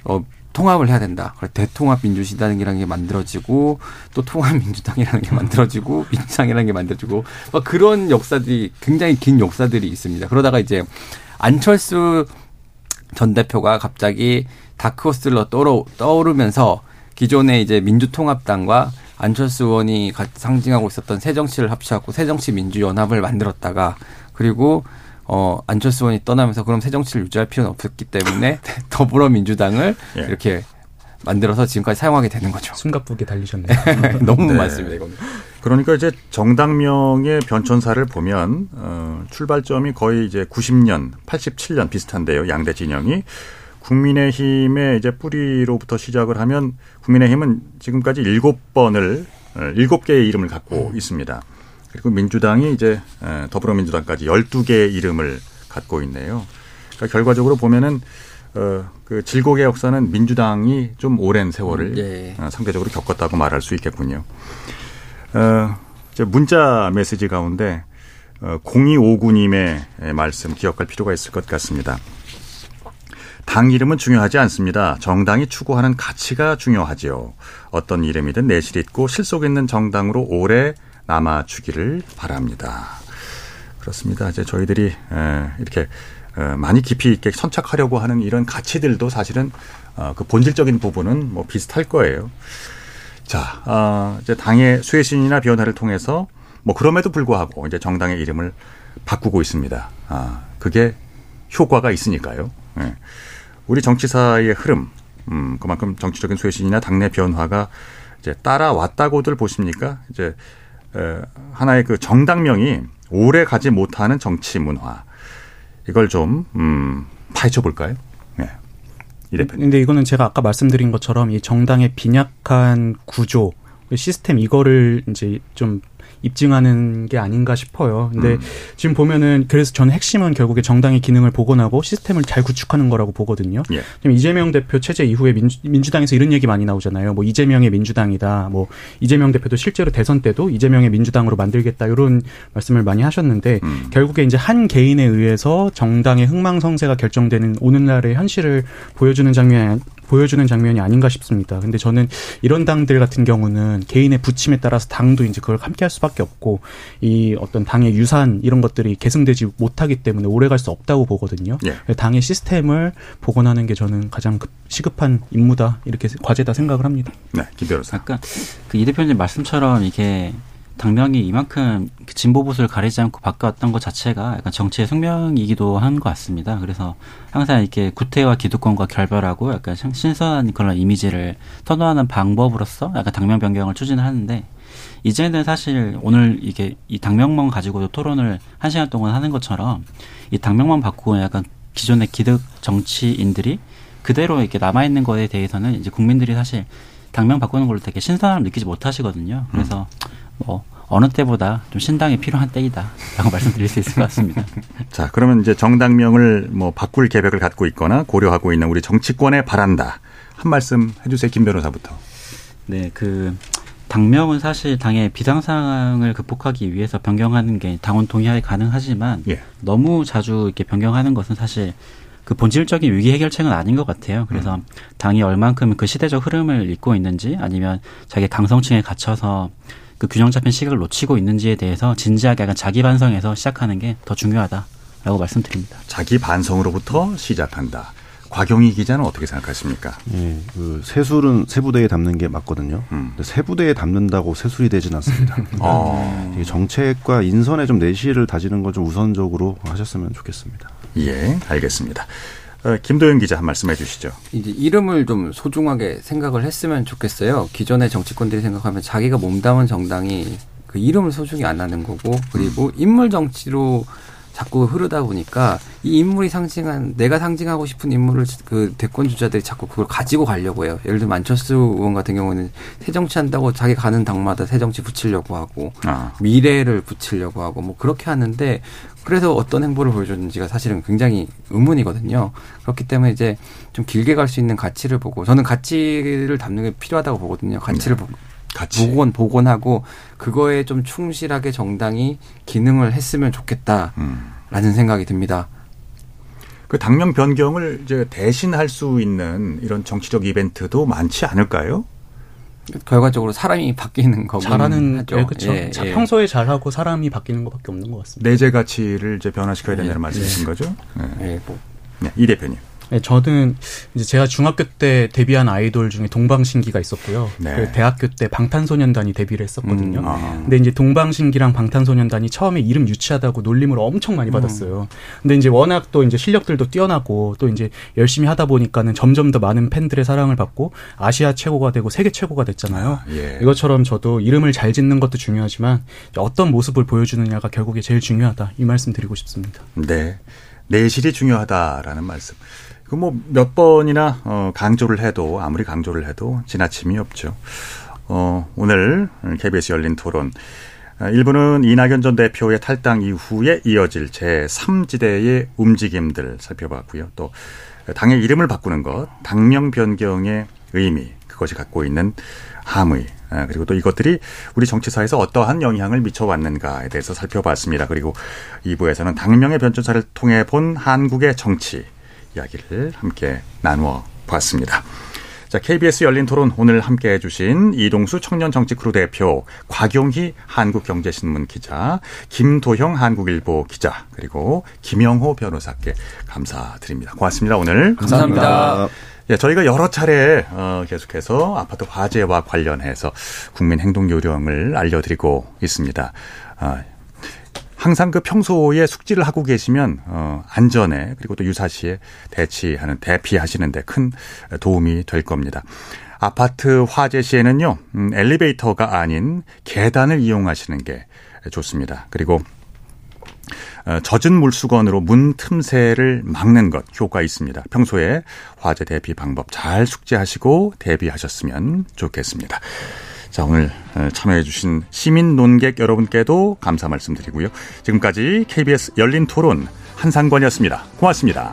어 통합을 해야 된다. 그래 대통합 민주시당이라는 게 만들어지고 또 통합 민주당이라는 게 만들어지고 민주당이라는 게 만들어지고 막 그런 역사들이 굉장히 긴 역사들이 있습니다. 그러다가 이제 안철수 전 대표가 갑자기 다크호스를 떠오르, 떠오르면서 기존의 이제 민주통합당과 안철수 의원이 상징하고 있었던 새정치를 합쳐갖고 새정치 민주연합을 만들었다가 그리고 어, 안철수 의원이 떠나면서 그럼 새 정치를 유지할 필요는 없었기 때문에 더불어민주당을 예. 이렇게 만들어서 지금까지 사용하게 되는 거죠. 숨가쁘게 달리셨네요. 너무 네. 많습니다, 이거는. 그러니까 이제 정당명의 변천사를 보면 어, 출발점이 거의 이제 90년, 87년 비슷한데요. 양대 진영이 국민의힘의 이제 뿌리로부터 시작을 하면 국민의힘은 지금까지 일곱 번을 어, 일곱 개의 이름을 갖고 음. 있습니다. 그리고 민주당이 이제 더불어민주당까지 12개의 이름을 갖고 있네요. 그러니까 결과적으로 보면은 어, 그 질곡의 역사는 민주당이 좀 오랜 세월을 네. 어, 상대적으로 겪었다고 말할 수 있겠군요. 어, 이제 문자 메시지 가운데 어, 0259님의 말씀 기억할 필요가 있을 것 같습니다. 당 이름은 중요하지 않습니다. 정당이 추구하는 가치가 중요하지요. 어떤 이름이든 내실 있고 실속 있는 정당으로 오래 남아 주기를 바랍니다. 그렇습니다. 이제 저희들이 이렇게 많이 깊이 있게 선착하려고 하는 이런 가치들도 사실은 어, 그 본질적인 부분은 뭐 비슷할 거예요. 자, 어, 이제 당의 쇄신이나 변화를 통해서 뭐 그럼에도 불구하고 이제 정당의 이름을 바꾸고 있습니다. 아, 그게 효과가 있으니까요. 예. 우리 정치사의 흐름, 음, 그만큼 정치적인 쇄신이나 당내 변화가 이제 따라왔다고들 보십니까? 이제 하나의 그 정당명이 오래 가지 못하는 정치 문화 이걸 좀 음, 파헤쳐 볼까요? 네. 이 대표님. 근데 이거는 제가 아까 말씀드린 것처럼 이 정당의 빈약한 구조 시스템 이거를 이제 좀 입증하는 게 아닌가 싶어요. 근데 음. 지금 보면은 그래서 저는 핵심은 결국에 정당의 기능을 복원하고 시스템을 잘 구축하는 거라고 보거든요. 예. 지금 이재명 대표 체제 이후에 민주, 민주당에서 이런 얘기 많이 나오잖아요. 뭐 이재명의 민주당이다. 뭐 이재명 대표도 실제로 대선 때도 이재명의 민주당으로 만들겠다 이런 말씀을 많이 하셨는데 음. 결국에 이제 한 개인에 의해서 정당의 흥망성쇠가 결정되는 오늘날의 현실을 보여주는 장면 보여주는 장면이 아닌가 싶습니다. 근데 저는 이런 당들 같은 경우는 개인의 부침에 따라서 당도 이제 그걸 함께 할 수밖에 없고 이 어떤 당의 유산 이런 것들이 계승되지 못하기 때문에 오래 갈 수 없다고 보거든요. 예. 당의 시스템을 복원하는 게 저는 가장 급- 시급한 임무다 이렇게 과제다 생각을 합니다. 네, 김 변호사. 아까 그 이 대표님 말씀처럼 이게 당명이 이만큼 그 진보 보수를 가리지 않고 바뀌었던 것 자체가 약간 정치의 숙명이기도 한 것 같습니다. 그래서 항상 이렇게 구태와 기득권과 결별하고 약간 신- 신선한 그런 이미지를 선호하는 방법으로서 약간 당명 변경을 추진을 하는데 이제는 사실 오늘 이게 이 당명만 가지고도 토론을 한 시간 동안 하는 것처럼 이 당명만 바꾸고 약간 기존의 기득 정치인들이 그대로 이렇게 남아 있는 거에 대해서는 이제 국민들이 사실 당명 바꾸는 걸로 되게 신선함을 느끼지 못하시거든요. 그래서 뭐 어느 때보다 좀 신당이 필요한 때이다라고 말씀드릴 수 있을 것 같습니다. 자, 그러면 이제 정당명을 뭐 바꿀 계획을 갖고 있거나 고려하고 있는 우리 정치권에 바란다. 한 말씀 해주세요, 김 변호사부터. 네, 그 당명은 사실 당의 비상 상황을 극복하기 위해서 변경하는 게 당원 동의하에 가능하지만 예. 너무 자주 이렇게 변경하는 것은 사실 그 본질적인 위기 해결책은 아닌 것 같아요. 그래서 당이 얼만큼 그 시대적 흐름을 잇고 있는지 아니면 자기 강성층에 갇혀서 그 균형 잡힌 시각을 놓치고 있는지에 대해서 진지하게 약간 자기 반성해서 시작하는 게 더 중요하다라고 말씀드립니다. 자기 반성으로부터 시작한다. 곽용희 기자는 어떻게 생각하십니까? 예, 그 세술은 세부대에 담는 게 맞거든요. 음. 근데 세부대에 담는다고 세술이 되진 않습니다. 어. 정책과 인선에 좀 내실을 다지는 걸 좀 우선적으로 하셨으면 좋겠습니다. 예, 알겠습니다. 어, 김도영 기자 한 말씀 해 주시죠. 이제 이름을 좀 소중하게 생각을 했으면 좋겠어요. 기존의 정치권들이 생각하면 자기가 몸담은 정당이 그 이름을 소중히 안 하는 거고 그리고 인물 정치로 자꾸 흐르다 보니까 이 인물이 상징한 내가 상징하고 싶은 인물을 그 대권 주자들이 자꾸 그걸 가지고 가려고 해요. 예를 들면 만철수 의원 같은 경우는 새 정치 한다고 자기 가는 당마다 새 정치 붙이려고 하고 아, 미래를 붙이려고 하고 뭐 그렇게 하는데 그래서 어떤 행보를 보여줬는지가 사실은 굉장히 의문이거든요. 그렇기 때문에 이제 좀 길게 갈 수 있는 가치를 보고 저는 가치를 담는 게 필요하다고 보거든요. 가치를 보, 같이. 복원 복원하고 그거에 좀 충실하게 정당이 기능을 했으면 좋겠다라는 음. 생각이 듭니다. 그 당명 변경을 이제 대신할 수 있는 이런 정치적 이벤트도 많지 않을까요? 결과적으로 사람이 바뀌는 거긴 잘하는 하죠. 예, 그렇죠. 예, 예. 평소에 잘하고 사람이 바뀌는 것밖에 없는 것 같습니다. 내재 가치를 이제 변화시켜야 된다는 네. 말씀이신 거죠? 네. 예, 뭐 네, 이 대표님. 네, 저는 이제 제가 중학교 때 데뷔한 아이돌 중에 동방신기가 있었고요. 네. 그 대학교 때 방탄소년단이 데뷔를 했었거든요. 음, 아. 근데 이제 동방신기랑 방탄소년단이 처음에 이름 유치하다고 놀림을 엄청 많이 받았어요. 근데 이제 워낙 또 이제 실력들도 뛰어나고 또 이제 열심히 하다 보니까는 점점 더 많은 팬들의 사랑을 받고 아시아 최고가 되고 세계 최고가 됐잖아요. 예. 이것처럼 저도 이름을 잘 짓는 것도 중요하지만 어떤 모습을 보여주느냐가 결국에 제일 중요하다. 이 말씀 드리고 싶습니다. 네. 내실이 중요하다라는 말씀. 그 뭐 몇 번이나 어 강조를 해도 아무리 강조를 해도 지나침이 없죠. 어 오늘 KBS 열린 토론 아, 일부는 이낙연 전 대표의 탈당 이후에 이어질 제 3지대의 움직임들 살펴봤고요. 또 당의 이름을 바꾸는 것, 당명 변경의 의미, 그것이 갖고 있는 함의, 아, 그리고 또 이것들이 우리 정치사에서 어떠한 영향을 미쳐왔는가에 대해서 살펴봤습니다. 그리고 2부에서는 당명의 변천사를 통해 본 한국의 정치 이야기를 함께 나누어 봤습니다. 자, KBS 열린 토론 오늘 함께 해주신 이동수 청년 정치 크루 대표, 곽용희 한국경제신문 기자, 김도형 한국일보 기자, 그리고 김영호 변호사께 감사드립니다. 고맙습니다. 오늘. 감사합니다. 예, 저희가 여러 차례 어, 계속해서 아파트 화재와 관련해서 국민 행동 요령을 알려드리고 있습니다. 아, 항상 그 평소에 숙지를 하고 계시면 어, 안전에 그리고 또 유사시에 대치하는 대피하시는데 큰 도움이 될 겁니다. 아파트 화재 시에는요 음, 엘리베이터가 아닌 계단을 이용하시는 게 좋습니다. 그리고 어, 젖은 물수건으로 문 틈새를 막는 것 효과 있습니다. 평소에 화재 대피 방법 잘 숙지하시고 대비하셨으면 좋겠습니다. 자, 오늘 참여해주신 시민 논객 여러분께도 감사 말씀드리고요. 지금까지 KBS 열린 토론 한상권이었습니다. 고맙습니다.